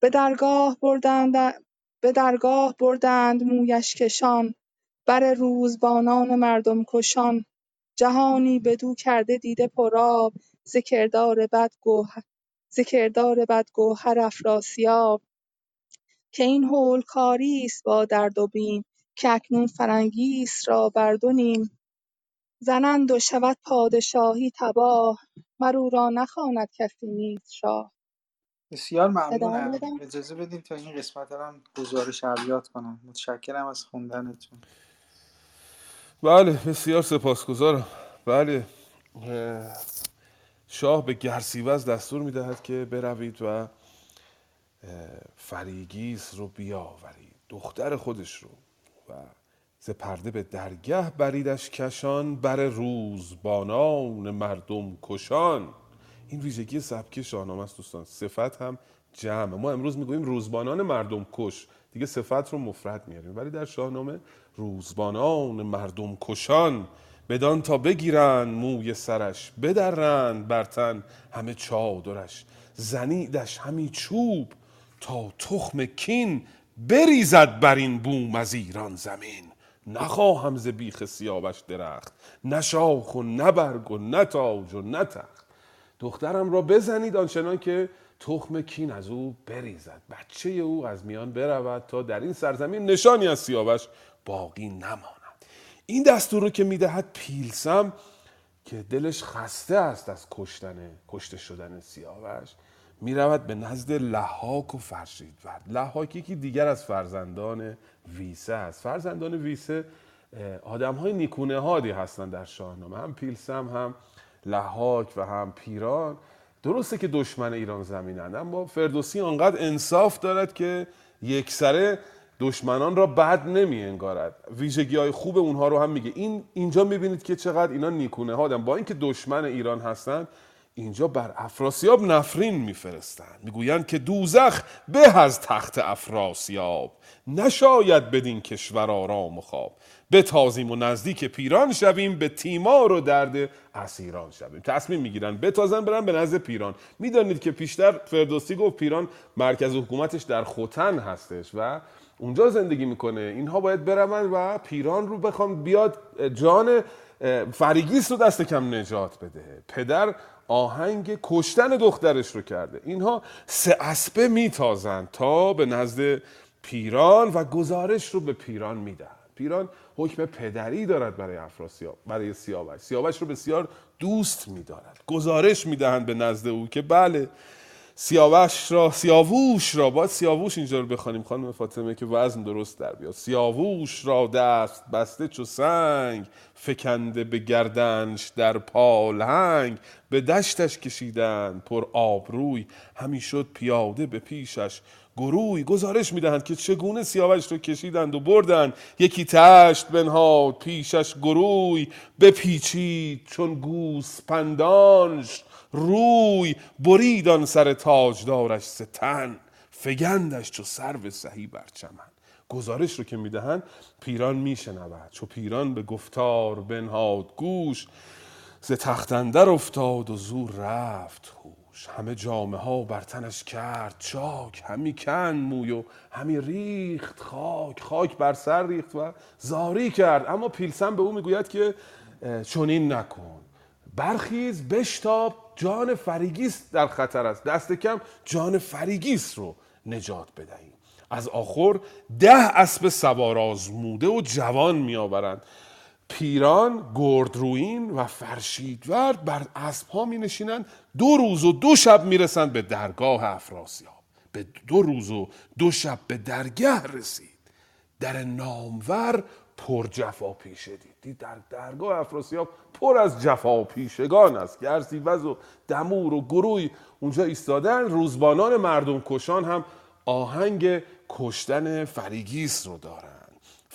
[SPEAKER 5] به درگاه به درگاه بردند مویش کشان بر روزبانان مردم کشان. جهانی بدو کرده دیده پرآب ز کردار بد گوهر ز کردار بد گوهر افراسیاب. که این هول است با درد و بیم که اکنون فرنگیس را بر دو نیم. زنند و شود پادشاهی تباه مر او را نخواند کسی نیز شاه.
[SPEAKER 1] بسیار ممنونم اجازه بدیم تا این قسمت هم گزارش ابیات کنم. متشکرم از خوندنتون.
[SPEAKER 2] بله بسیار سپاسگزارم. بله اه، شاه به گرسیوز دستور می‌دهد که بروید و فریگیس رو بیاورید دختر خودش رو. و ز پرده به درگه بریدش کشان بر روزبانان مردم کشان. این ویژگی سبکی شاهنامه است دوستان. صفت هم جمع. ما امروز می‌گوییم روزبانان مردم کش. دیگه صفت رو مفرد میاریم ولی در شاهنامه روزبانان مردم کشان. بدان تا بگیرند موی سرش بدرند بر تن همه چادرش. زنیدش همی چوب تا تخم کین بریزد بر این بوم از ایران زمین. نخواهم ز بیخ سیاوش درخت نه شاخ و نه برگ و نه و نه دخترم را بزنید آنچنان که تخم کین از او بریزد. بچه او از میان برود تا در این سرزمین نشانی از سیاوش باقی نماند. این دستور رو که می‌دهد پیلسم که دلش خسته است از کشتن کشته شدن سیاوش می‌رود به نزد لحاک و فرشیدورد لحاک یکی دیگر از فرزندان ویسه است. فرزندان ویسه آدم های نیکونه هادی هستند در شاهنامه. هم پیلسم هم لحاک و هم پیران. درسته که دشمن ایران زمینند اما فردوسی آنقدر انصاف دارد که یکسره دشمنان را بد نمی انگارد ویژگی های خوب اونها رو هم میگه. این اینجا می‌بینید که چقدر اینا نیکونه هادن با اینکه دشمن ایران هستند اینجا بر افراسیاب نفرین میفرستند. می‌گویند که دوزخ به از تخت افراسیاب. نشاید بدین کشور آرام و خواب. بتازیم و نزدیک پیران شویم به تیمار و درد اسیران شویم. تصمیم می‌گیرن بتازن برن به نزد پیران. می‌دانید که پیشتر فردوسی گفت پیران مرکز حکومتش در خوتن هستش و اونجا زندگی می‌کنه. اینها باید برون و پیران رو بخوام بیاد جان فریگیس رو دست کم نجات بده. پدر آهنگ کشتن دخترش رو کرده. اینها سه اسبه میتازند تا به نزد پیران و گزارش رو به پیران میدن. پیران حکم پدری دارد برای افراسیاب برای سیاوش. سیاوش رو بسیار دوست میدارد. گزارش می‌دهند به نزد او که بله سیاوش را سیاووش را باید سیاووش اینجا رو بخوانیم خانم فاطمه که وزن درست در بیاد. سیاووش را دست بسته چو سنگ فکنده به گردنش در پالهنگ به دشتش کشیدن پر آبروی همی شد پیاده به پیشش گروی. گزارش می‌دهند که چگونه سیاوش رو کشیدند و بردند. یکی تشت بنهاد پیشش گروی. بپیچید چون گوسپندانش روی برید آن سر تاجدارش ستن فگندش چو سرو سهی بر چمن. گزارش رو که می‌دهند پیران میشنود چو پیران به گفتار بنهاد گوش ز تخت اندر افتاد و زو رفت هوش. همه جامه ها بر تنش کرد چاک همی کند موی و همی ریخت خاک. خاک بر سر ریخت و زاری کرد. اما پیلسم به او می‌گوید که چنین نکن. برخیز بشتاب جان فریگیس در خطر است. دست کم جان فریگیس رو نجات بدهیم از آخر ده اسب سوار آزموده و جوان میآورند. پیران گردروین و فرشیدور بر اسبها می نشینند دو روز و دو شب می رسند به درگاه افراسیاب. به دو روز و دو شب به درگه رسید. در نامور پر جفا پیشه دید در درگاه افراسیاب پر از جفا پیشگان است. که ارسیوز و دمور و گروی اونجا ایستادن روزبانان مردم کشان هم آهنگ کشتن فریگیس رو دارن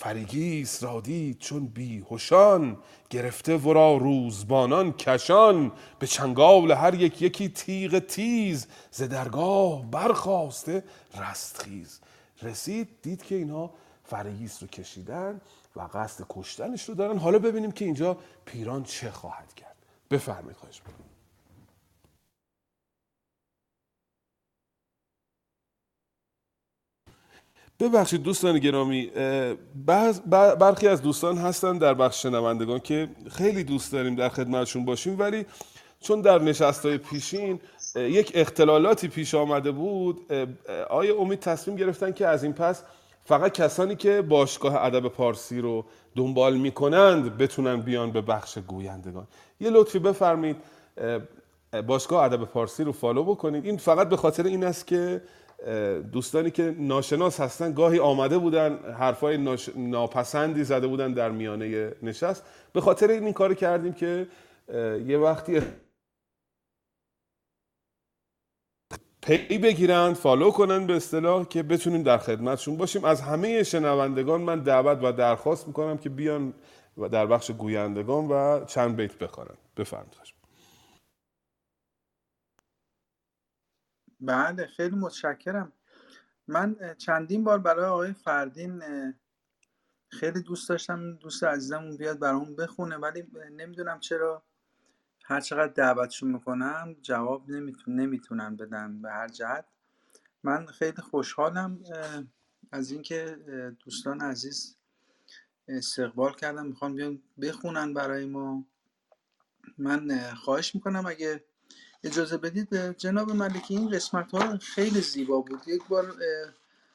[SPEAKER 2] فریگیس را دید چون بیهوشان گرفته ورا روزبانان کشان. به چنگال هر یک یکی تیغ تیز ز درگاه برخاسته رستخیز. رسید دید که اینها فریگیس رو کشیدن. و قصد کشتنش رو دارن. حالا ببینیم که اینجا پیران چه خواهد کرد. بفرمایید خواهش می‌کنم. ببخشید دوستان گرامی برخی از دوستان هستن در بخش شنوندگان که خیلی دوست داریم در خدمتشون باشیم ولی چون در نشستهای پیشین یک اختلالاتی پیش آمده بود آیا امید تصمیم گرفتن که از این پس فقط کسانی که باشگاه ادب پارسی رو دنبال می‌کنند بتونن بیان به بخش گویندگان. یه لطفی بفرمایید اه، باشگاه ادب پارسی رو فالو بکنید. این فقط به خاطر این است که دوستانی که ناشناس هستن گاهی آمده بودن حرفای ناش... ناپسندی زده بودن در میانه نشست. به خاطر این, این کار کردیم که یه وقتی پی بگیرند فالو کنن به اصطلاح که بتونیم در خدمتشون باشیم. از همه شنوندگان من دعوت و درخواست می‌کنم که بیان و در بخش گویندگان و چند بیت بخوانند. بفرمایید.
[SPEAKER 1] بله خیلی متشکرم. من چندین بار برای آقای فردین خیلی دوست داشتم. دوست عزیزمون بیاد برامون بخونه ولی نمی‌دونم چرا هر چقدر دعوتشون می‌کنم جواب نمیتون نمی‌تونن بدن به هر جهت. من خیلی خوشحالم از اینکه دوستان عزیز استقبال کردن می‌خوان بیان بخونن برای ما. من اه، خواهش می‌کنم اگه اجازه بدید جناب ملکی این قسمت ها خیلی زیبا بود. یک بار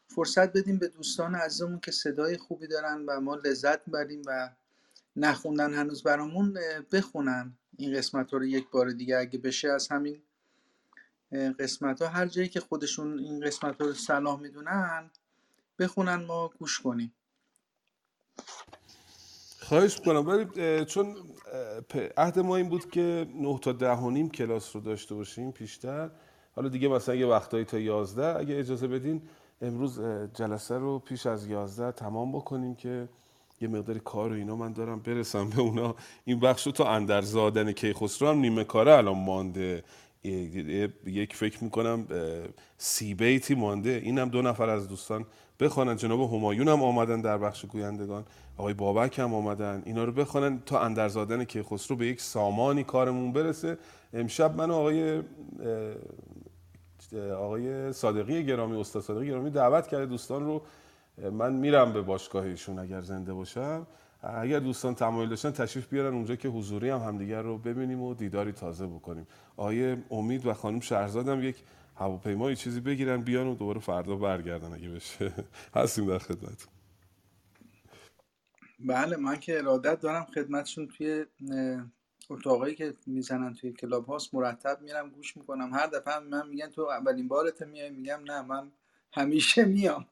[SPEAKER 1] فرصت بدیم به دوستان عزیزمون که صدای خوبی دارن و ما لذت می‌بریم و نخوندن هنوز برامون بخونن. این قسمت ها رو یک بار دیگه اگه بشه از همین قسمت ها هر جایی که خودشون این قسمت ها رو صلاح می‌دونن بخونن ما گوش کنیم.
[SPEAKER 2] خواهش می‌کنم. ولی چون عهد ما این بود که 9 تا ده و نیم کلاس رو داشته باشیم پیشتر. حالا دیگه مثلا یه وقتایی تا 11 اگه اجازه بدین امروز جلسه رو پیش از 11 تمام بکنیم که یه مقداری کار و اینا من دارم برسم به اونا. این بخش رو تا اندرزادن کیخسرو هم نیمه کاره الان مانده. یک فکر می‌کنم سی بیتی مانده. اینم دو نفر از دوستان بخوانن. جناب همایون هم آمدن در بخش گویندگان. آقای بابک هم آمدن. اینا رو بخوانن تا اندرزادن کیخسرو به یک سامانی کارمون برسه. امشب من آقای آقای صادقی گرامی استاد صادقی گرامی دعوت کرده دوستان رو من میرم به باشگاه ایشون اگر زنده باشم. اگر دوستان تمایل داشتن تشریف بیارن اونجا که حضوری هم همدیگر رو ببینیم و دیداری تازه بکنیم. آقای امید و خانم شهرزاد هم یک هواپیمایی چیزی بگیرن بیان و دوباره فردا برگردن اگه بشه. هستیم در خدمت.
[SPEAKER 1] بله من که ارادت دارم خدمتشون توی اتاقایی که می‌زنن توی کلاب هاست مرتب میرم گوش می‌کنم. هر دفعه من میگن تو اولین بارت میای؟ میگم نه من همیشه میام.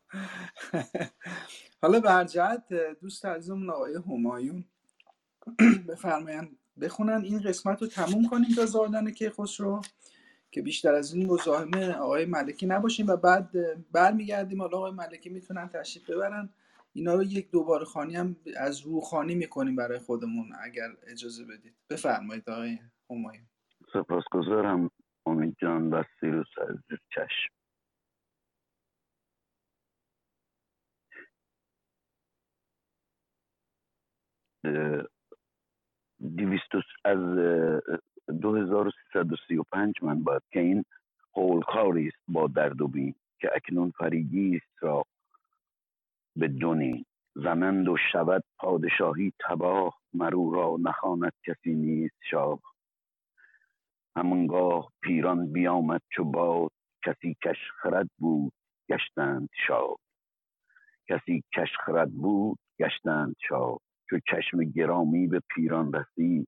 [SPEAKER 1] حالا اه، دوست عزیزمون آقای همایون بفرمایند بخونن. این قسمت رو تموم کنیم تا زادن کیخسرو که بیشتر از این مزاحم آقای ملکی نباشیم. و بعد برمیگردیم. حالا آقای ملکی می‌تونن تشریف ببرن. اینا رو یک دوباره خانی هم از روخانی می‌کنیم برای خودمون اگر اجازه بدید. بفرمایید آقای همایون.
[SPEAKER 10] سپاسگزارم امید جان و سیروس عزیز چشم. دویست از اه، 2335 من باید که این قولکاری است با درد و بین که اکنون فریگی است را به دونین زنند و شود پادشاهی تباه مرو را نخواند کسی نیست شاه. همانگاه پیران بیامد چو باد کسی کش خرد بود گشتند شاد کسی کش خرد بود گشتند شاد چو چشم گرامی به پیران رسید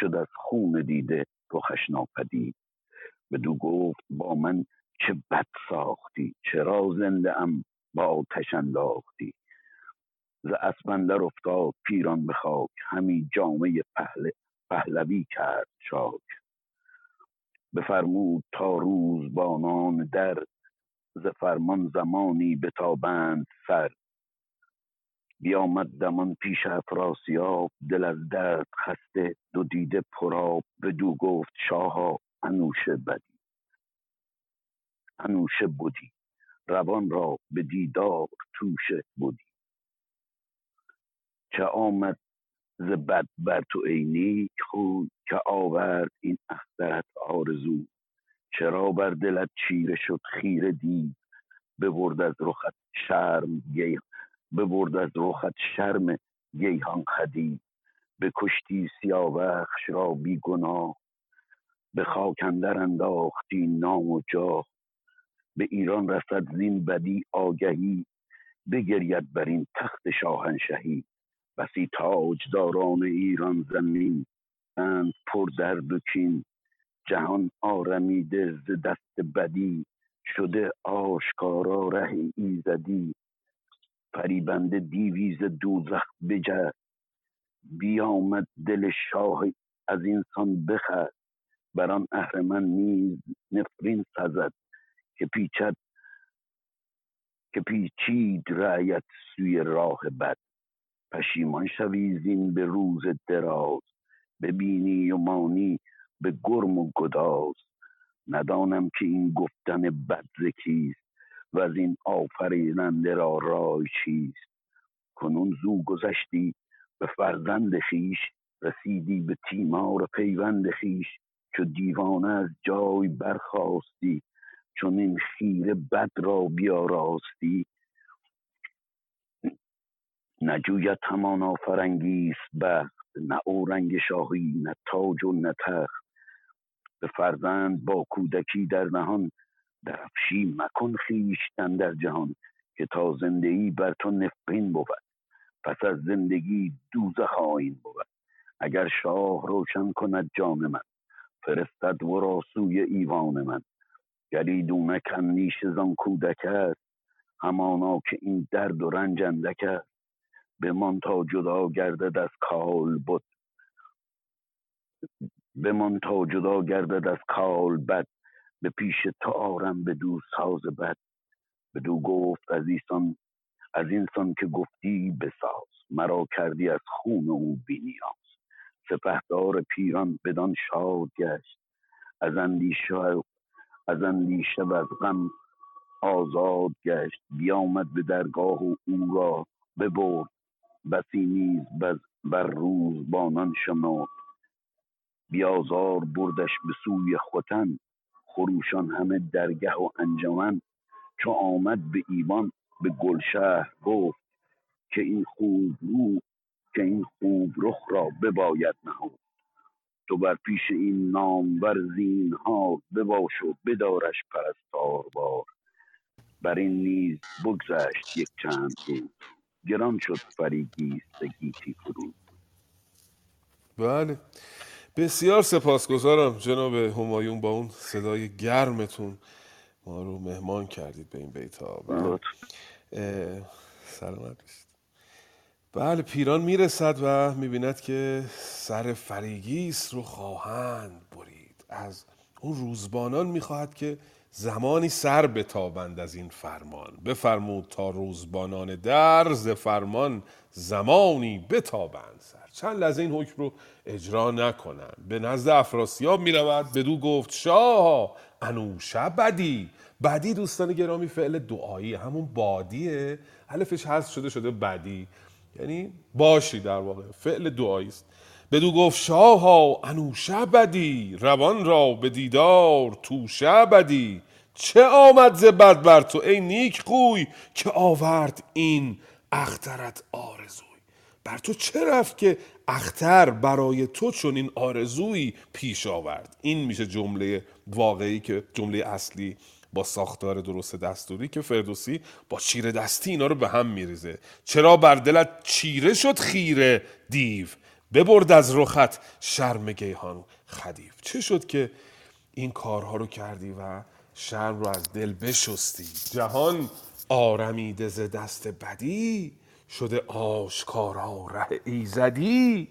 [SPEAKER 10] شد از خون دیده رخش ناپدید. بدو گفت با من چه بد ساختی چرا زنده ام با آتش انداختی؟ ز اسب افتاد پیران به خاک همی جامه پهل پهلوی کرد چاک. بفرمود تا روز بانان در ز فرمان زمانی بتابند سر. بیامد دمان پیش افراسیاب دل از درد خسته دو دیده پرآب بدو گفت شاها انوشه بدی. انوشه بدی. روان را به دیدار توشه بدی. چه آمد ز بد بر تو ای نیک خوی؟ که آورد این اخترت آرزو. چرا بر دلت چیره شد خیره دید ببرد از رخت شرم ببرد از رخت شرم گیهان خدی بکشتی سیاوخش را بی گناه به خاک اندر انداختی نام و جاه به ایران رسد زین بدی آگهی بگرید بر این تخت شاهنشهی. بسی تاجداران ایران زمین اند پر درد و کین جهان آرمیده ز دست بدی شده آشکارا ره ایزدی. فریبنده دیوی ز دوزخ بجست بیامد دل شاه از اینسان بخست بر آن اهرمن نیز نفرین سزد که پیچد که پیچید رعیت سوی راه بد. پشیمان شوی زین به روز دراز. ببینی و مانی به گرم و گداز. ندانم که این گفتن بد ز و از این آفریننده را رای چیست؟ کنون زو گذشتی به فرزند خیش رسیدی به تیمار پیوند خیش چو دیوانه از جای برخاستی چون این خیره بد را بیاراستی. نجوید همانا فرنگیست بخت نه اورنگ شاهی نه تاج و نه تخت. به فرزند با کودکی در نهان درفشی مکن خویشتن در جهان که تا زندگی بر تو نفرین بود. پس از زندگی دوزخ آیین بود. اگر شاه روشن کند جان من فرستد ورا سوی ایوان من. گریدونک اندیش زان کودک است همانا که این درد و رنج اندک است. بمان تا جدا گردد از کال بد. بمان تا جدا گردد از کال بد. به پیش تو آرم بدو ساز بد. بدو گفت از ایسان از اینسان که گفتی بساز. مرا کردی از خون او بی نیاز سپهدار پیران بدان شاد گشت. از اندیشه از اندیشه و از غم آزاد گشت. بیامد به درگاه و او را ببرد. بسی نیز بر روز بانان شمرد بیازار بردش به سوی ختن خروشان همه درگه و انجمن چو آمد به ایوان به گلشهر گفت که این خوب رو که این خوب رخ را بباید نهاد. تو بر پیش این نامور زینهار بباش و بدارش پرستار بار. بر این نیز بگذشت یک چند روز. گران شد فریگیست گیتی فرود.
[SPEAKER 2] بله. بسیار سپاسگزارم جناب همایون با اون صدای گرمتون ما رو مهمان کردید به این بیت ها بله. سلامت باشید. بله پیران می‌رسد و می‌بیند که سر فریگیس رو خواهند برید. از اون روزبانان می‌خواهد که زمانی سر بتابند از این فرمان. بفرمود تا روزبانان در ز فرمان زمانی بتابند سر. چند لحظه این حکم رو اجرا نکنند به نزد افراسیاب می رود بدو گفت شاه انوشه بدی. بدی دوستان گرامی فعل دعایی. همون بادیه. الفش هست شده شده بدی. یعنی باشی در واقع. فعل دعایی است. بدو گفت شاها انوشه بدی. روان را به دیدار توشه بدی. چه آمد ز بر تو ای نیک خوی که آورد این اخترت آرزو؟ بر تو چه رفت که اختر برای تو چون این آرزویی پیش آورد؟ این میشه جمله واقعی که جمله اصلی با ساختار درست دستوری که فردوسی با چیره دستی اینا رو به هم میریزه. چرا بر دلت چیره شد خیره دیو؟ ببرد از رخت شرم گیهان خدیف چه شد که این کارها رو کردی و شرم رو از دل بشستی؟ جهان آرمیده ز دست بدی؟ شده آشکارا ره ایزدی.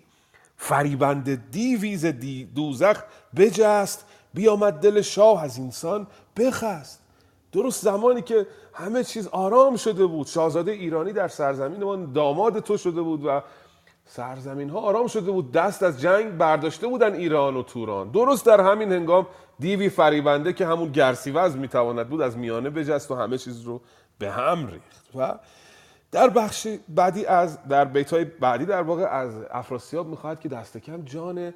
[SPEAKER 2] فریبند دیویز دی دوزخ بجست. بیامد دل شاه از انسان بخست. درست زمانی که همه چیز آرام شده بود. شاهزاده ایرانی در سرزمین ما داماد تو شده بود و سرزمین ها آرام شده بود. دست از جنگ برداشته بودن ایران و توران. درست در همین هنگام دیوی فریبنده که همون گرسیوز می‌تواند بود از میانه بجست و همه چیز رو به هم ریخت. و در بخش بعدی از در بیت های بعدی در واقع از افراسیاب می‌خواهد که دست کم جان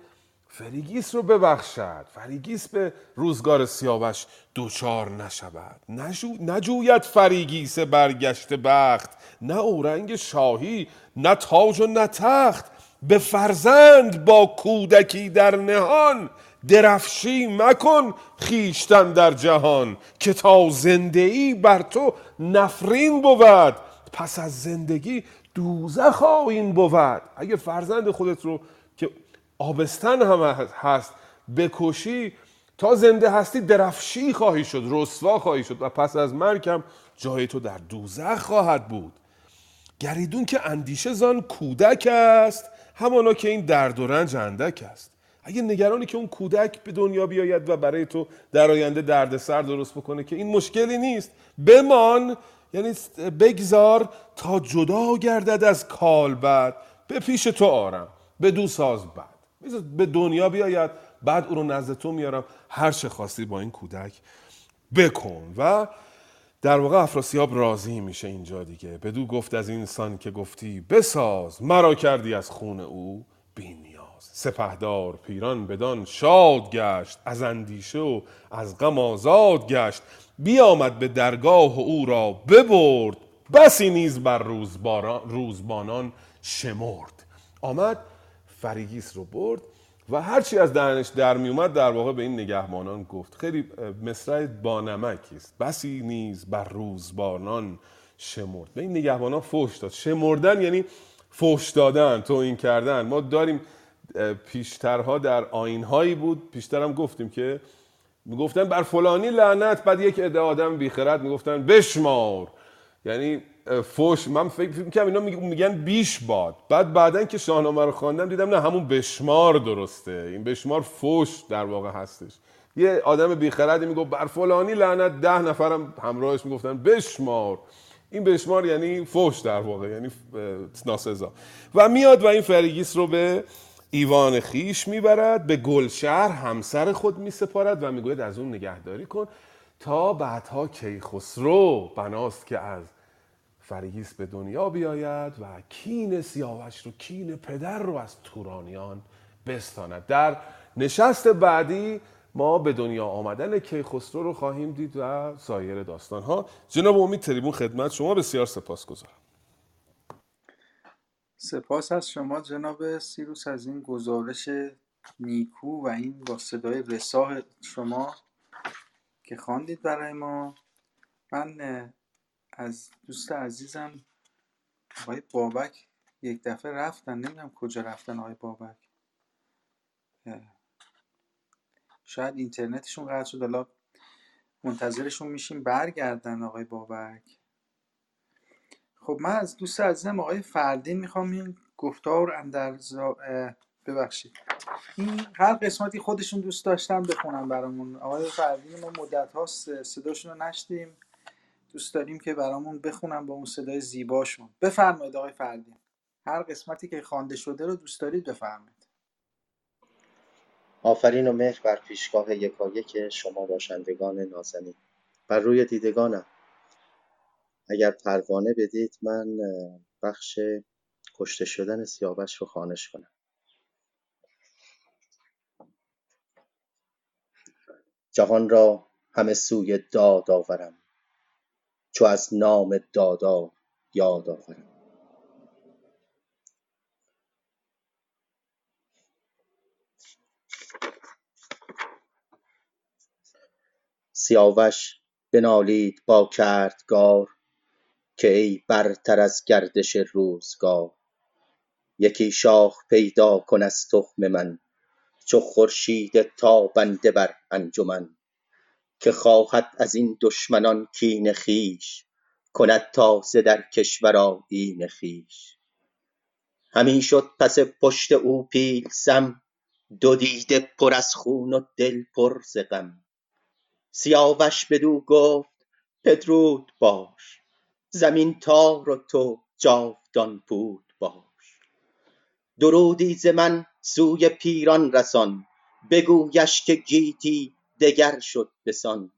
[SPEAKER 2] فریگیس رو ببخشد. فریگیس به روزگار سیاوش دچار نشود. نجو... نجوید فریگیس برگشته بخت. نه اورنگ شاهی نه تاج و نه تخت. به فرزند با کودکی در نهان درفشی مکن خویشتن در جهان که تا زنده ای بر تو نفرین بود. پس از زندگی دوزخ این بود. اگه فرزند خودت رو که آبستن هم هست بکشی تا زنده هستی درفشی خواهی شد رسوا خواهی شد و پس از مرگ هم جای تو در دوزخ خواهد بود. گریدون که اندیشه زان کودک است همانا که این درد و رنج اندک است. اگه نگرانی که اون کودک به دنیا بیاید و برای تو در آینده دردسر درست بکنه که این مشکلی نیست. بمان یعنی بگذار تا جدا گردد از کال بعد به پیش تو آرم به دو ساز بعد به دنیا بیاید بعد او رو نزد تو میارم. هر چه خواستی با این کودک بکن. و در واقع افراسیاب راضی میشه اینجا دیگه. بدو گفت از اینسان که گفتی بساز مرا کردی از خون او بی نیاز سپهدار پیران بدان شاد گشت از اندیشه و از غم آزاد گشت. بیامد به درگاه او را ببرد بسی نیز بر روزبانان شمرد. آمد فریگیس رو برد و هرچی از دهنش در می اومد در واقع به این نگهبانان گفت خیلی مصرع با است بسی نیز بر روزبانان شمرد. به این نگهبانان فوش داد. شمردن یعنی فوش دادن توهین کردن. ما داریم پیشترها در آینهایی بود پیشتر هم گفتیم که می‌گفتن بر فلانی لعنت بعد یک عده آدم بیخرد می‌گفتن بشمار. یعنی فوش من فکر می‌کنم اینا میگن بیش باد. بعد بعدن که شاهنامه رو خواندم دیدم نه همون بشمار درسته. این بشمار فوش در واقع هستش. یه آدم بیخردی میگو بر فلانی لعنت ده نفرم همراهش می‌گفتن بشمار. این بشمار یعنی فوش در واقع یعنی ناسزا. و میاد و این فریگیس رو به ایوان خویش می‌برد به گلشهر همسر خود میسپارد و می‌گوید از اون نگهداری کن تا بعدها کیخسرو بناست که از فریگیس به دنیا بیاید و کین سیاوش رو کین پدر رو از تورانیان بستاند. در نشست بعدی ما به دنیا آمدن کیخسرو رو خواهیم دید و سایر داستان ها جناب امید تریبون خدمت شما بسیار سپاسگزارم
[SPEAKER 1] سپاس از شما جناب سیروس از این گزارش نیکو و این با صدای رساه شما که خواندید برای ما. من از دوست عزیزم آقای بابک یک دفعه رفتن نمی‌دونم کجا رفتن آقای بابک. شاید اینترنتشون قطع شد حالا منتظرشون میشیم. برگردن آقای بابک. خب من از دوست عزیزم آقای فردین می‌خوام این گفتار اندر زا... ببخشید. این هر قسمتی خودشون دوست داشتن بخونم برامون. آقای فردین ما مدت ها صداشون رو نشتیم. دوست داریم که برامون بخونم با اون صدای زیباشون. بفرمایید آقای فردین هر قسمتی که خوانده شده رو دوست دارید بفرمایید.
[SPEAKER 11] آفرین و مهر بر پیشگاه یکایک شما باشندگان نازنین. بر روی دیدگانم. اگر پروانه بدید من بخش کشته شدن سیاوش رو خانش کنم. جهان را همه سوی داد آورم چو از نام دادا یاد آورم. سیاوش بنالید با کردگار که ای برتر از گردش روزگار یکی شاخ پیدا کن از تخم من چو خورشید تابنده بر انجمن که خواهد از این دشمنان کین خویش کند تازه در کشور آیین خویش. همی شد پس پشت او پیلسم دو دیده پر از خون و دل پر ز غم. سیاوش بدو گفت پدرود باش زمین تار و تو جاودان پود باش. درودی ز من سوی پیران رسان بگویش که گیتی دگر شد بسان.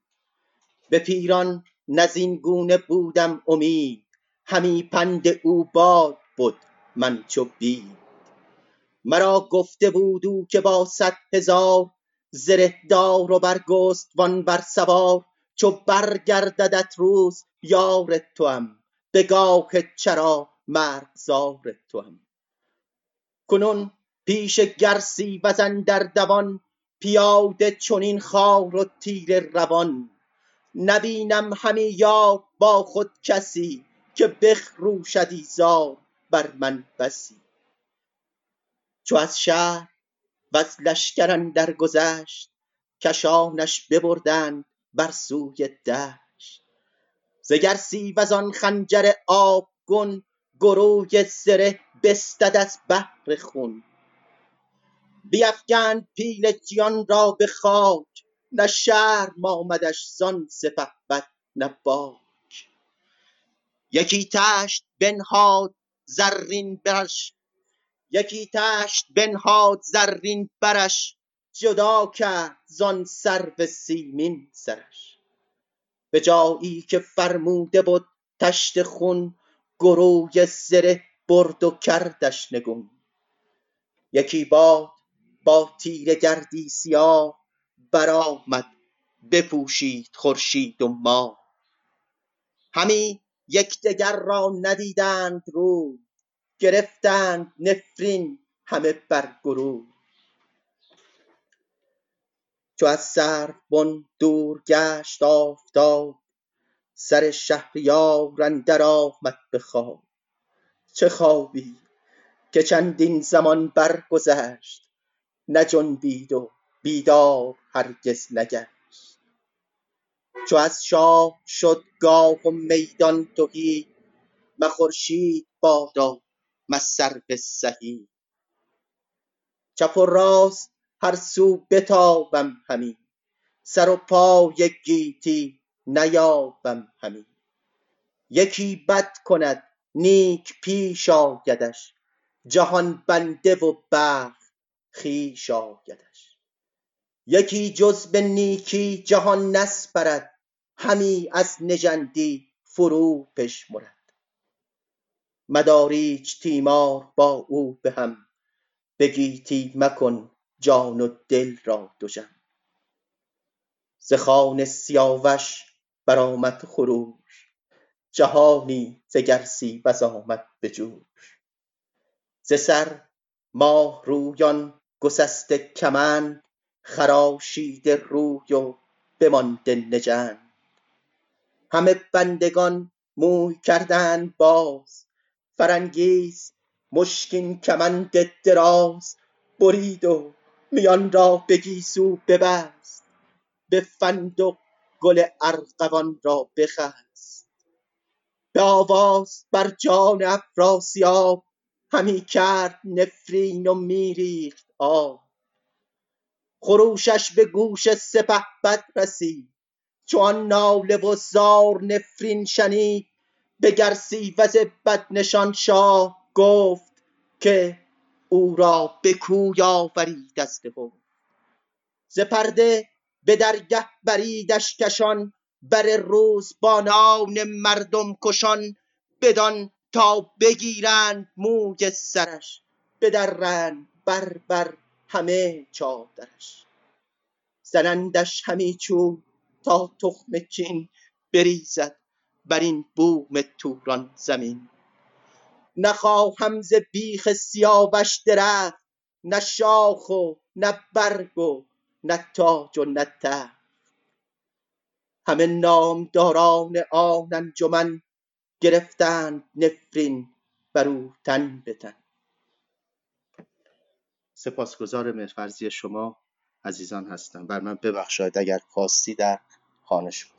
[SPEAKER 11] به پیران نه زین گونه بودم امید همی پند او باد بد من چو بید. مرا گفته بود او که با صد هزار زره دار و برگستوان بر سوار چو برگرددت روز یار توام به گاه چرا مرغزار توام. کنون پیش گرسیوز اندر دوان پیاده چنین خوار و تیره روان. نبینم همی یار با خود کسی که بخروشد ایزار بر من بسی. چو از شهر وز لشکر اندر گذشت کشانش ببردند بر سوی دشت ز گرسیوزان خنجر آبگون گروی زره بستد از بهر خون. بیفگند پیلتیان را به خاک نه شرم آمدش زان سپهبد نه باک. یکی تشت بنهاد زرین برش یکی تشت بنهاد زرین برش جدا کرد زان سرو سیمین سرش. به جایی که فرموده بد تشت خون گروی زره برد و کردش نگون. یکی باد با تیره گردی سیاه برآمد بپوشید خورشید و ماه. همی یکدیگر را ندیدند روی گرفتند نفرین همه بر گروی. چو از سروبن دور گشت آفتاب سر شهریار اندر آمد به خواب. چه خوابی که چندین زمان برگذشت نجنبید و بیدار هرگز نگشت. چو از شاه شد گاه و میدان تهی مه خورشید بادا مه سرو سهی. چپ و راست هر سو بتابم همی. سر و پای گیتی نیابم همی. یکی بد کند نیک پیش آیدش. جهان بنده و بخت خویش آیدش. یکی جز به نیکی جهان نسپرد همی از نژندی فرو بشمرد. مدار ایچ تیمار با او به هم به مکن جان و دل را دژم ز خوان سیاوش برآمد خروش جهانی ز گرسیوز آمد به جوش. ز سر ماه رویان گسسته کمند خراشیده روی و بمانده نژند. همه بندگان موی کردند باز فرنگیس مشکین کمند دراز برید و میان را به گیسو ببست به فندق گل ارغوان را بخست. به آواز بر جان افراسیاب همی کرد نفرین و می ریخت آب. خروشش به گوش سپهبد رسید چو آن ناله و زار نفرین شنید. به گرسیوز بدنشان شاه گفت که او را به کوی آورید از ز پرده به درگه بریدش کشان بر روزبانان مردم کشان بدان تا بگیرند موی سرش بدرند بر بر همه چادرش. زنندش همی چون تا تخم کین بریزد بر این بوم توران زمین. نخواهم ز بیخ سیاوش درخت نه شاخ و نه برگ و نه تاج و نه تخت. همه نامداران آن انجمن گرفتند نفرین بر او تن به تن. سپاسگزار مهرورزی شما عزیزان هستم. بر من ببخشید اگر کاستی در خانه شد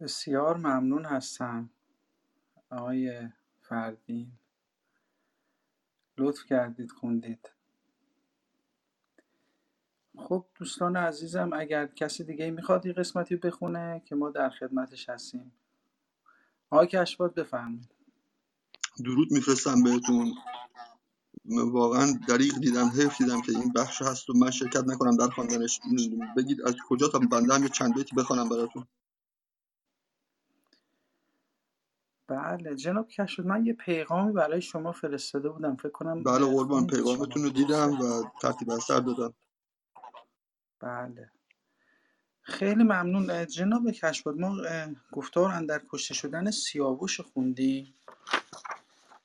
[SPEAKER 1] بسیار ممنون هستم آقای فردین لطف کردید خوندید. خب دوستان عزیزم اگر کسی دیگه می‌خواد این قسمتی بخونه که ما در خدمتش هستیم. آقای کشبات بفرمایید.
[SPEAKER 12] درود میفرستم بهتون. واقعا دریغ دیدم حیف دیدم که این بخش هست و من شرکت نکنم در خواندنش بگید از کجا تا بنده هم یه چند بیتی بخوانم براتون.
[SPEAKER 1] بله جناب کشف من یه پیغامی برای شما فرستاده بودم. فکر کنم
[SPEAKER 12] بله قربان. پیغامتون رو دیدم و ترتیب اثر دادم.
[SPEAKER 1] بله. خیلی ممنون. جناب کشفات ما گفتار اندر کشته شدن سیاوش رو خوندیم.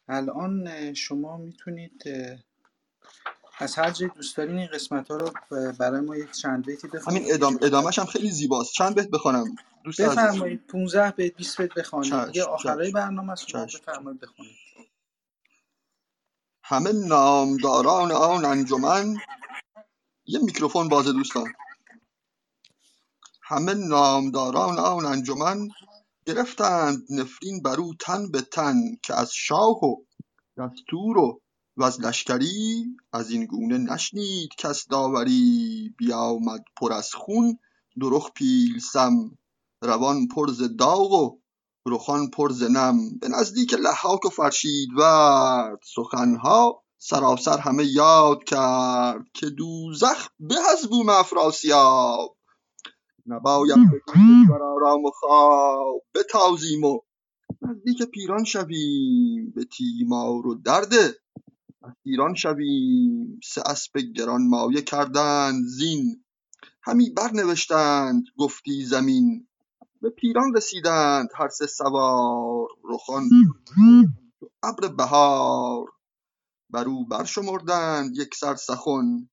[SPEAKER 1] الان شما می‌تونید از هر جای دوست دارین این قسمت ها رو برای ما یک چند بیتی
[SPEAKER 12] همین
[SPEAKER 1] بخونید. که
[SPEAKER 12] ادام
[SPEAKER 1] شما
[SPEAKER 12] ادامش هم خیلی زیباست. چند بیت بخوانم دوست
[SPEAKER 1] بفرمایید. 15 بیت 20 بیت بخوانید دیگه آخرای برنامه است بفرمایید بخونید.
[SPEAKER 12] همه نامداران آن انجمن. یه میکروفون بازه دوستان. همه نامداران آن انجمن گرفتند نفرین بر او تن به تن که از شاه و دستور و وز لشکری از این گونه نشنید کس داوری بیامد پر از خون دو رخ پیلسم روان پر ز داغ و رخان پر ز نم. به نزدیک لحاک و فرشیدورد سخنها سراسر همه یاد کرد که دوزخ به از بوم افراسیاب. نباید کشور آرام و خواب بتازیم و نزدیک پیران شویم. به تیمار و درد ایران شویم. سه اسب گرانمایه کردند. زین همی برنوشتند. گفتی زمین. به پیران رسیدند. هر سه سوار رخان. ابر بهار. بر او برشمردند. یکسر سخن.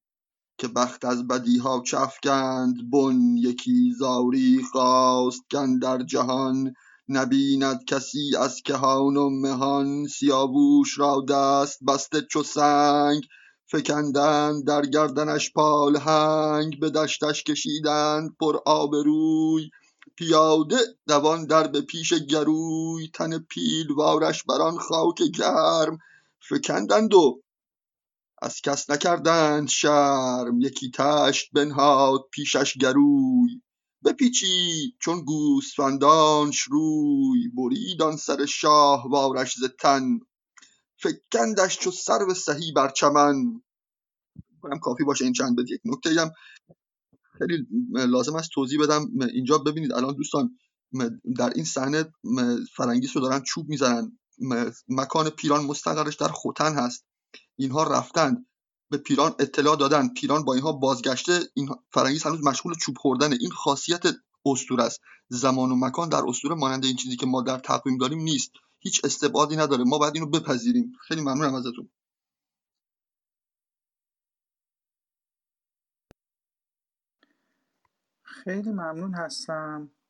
[SPEAKER 12] که بخت از بدیها چه افکند. بن یکی زاری خواست. کاندر جهان. نبیند کسی از کهان و مهان سیاووش را دست بسته چو سنگ. فکندند در گردنش پالهنگ به دشتش کشیدند پر آب روی. پیاده دوان در به پیش گروی تن پیلوارش بر آن خاک گرم. فکندند و از کس نکردند شرم یکی تشت بنهاد پیشش گروی. بپیچید چون گوسفندانش روی برید آن سر شاهوارش ز تن. فکندش چو سرو سهی بر چمن. کنم کافی باشه این چند بیت یک نکته هم خیلی لازم است توضیح بدم. اینجا ببینید الان دوستان در این صحنه فرنگیس رو دارن چوب می‌زنن. مکان پیران مستقرش در خوتن هست. اینها رفتند به پیران اطلاع دادن. پیران با اینها بازگشته. این فرنگیس هنوز مشغول چوب خوردن. این خاصیت اسطوره است. زمان و مکان در اسطوره مانند این چیزی که ما در تقویم داریم نیست. هیچ استبعادی نداره. ما باید اینو بپذیریم. خیلی ممنونم ازتون.
[SPEAKER 1] خیلی ممنون هستم.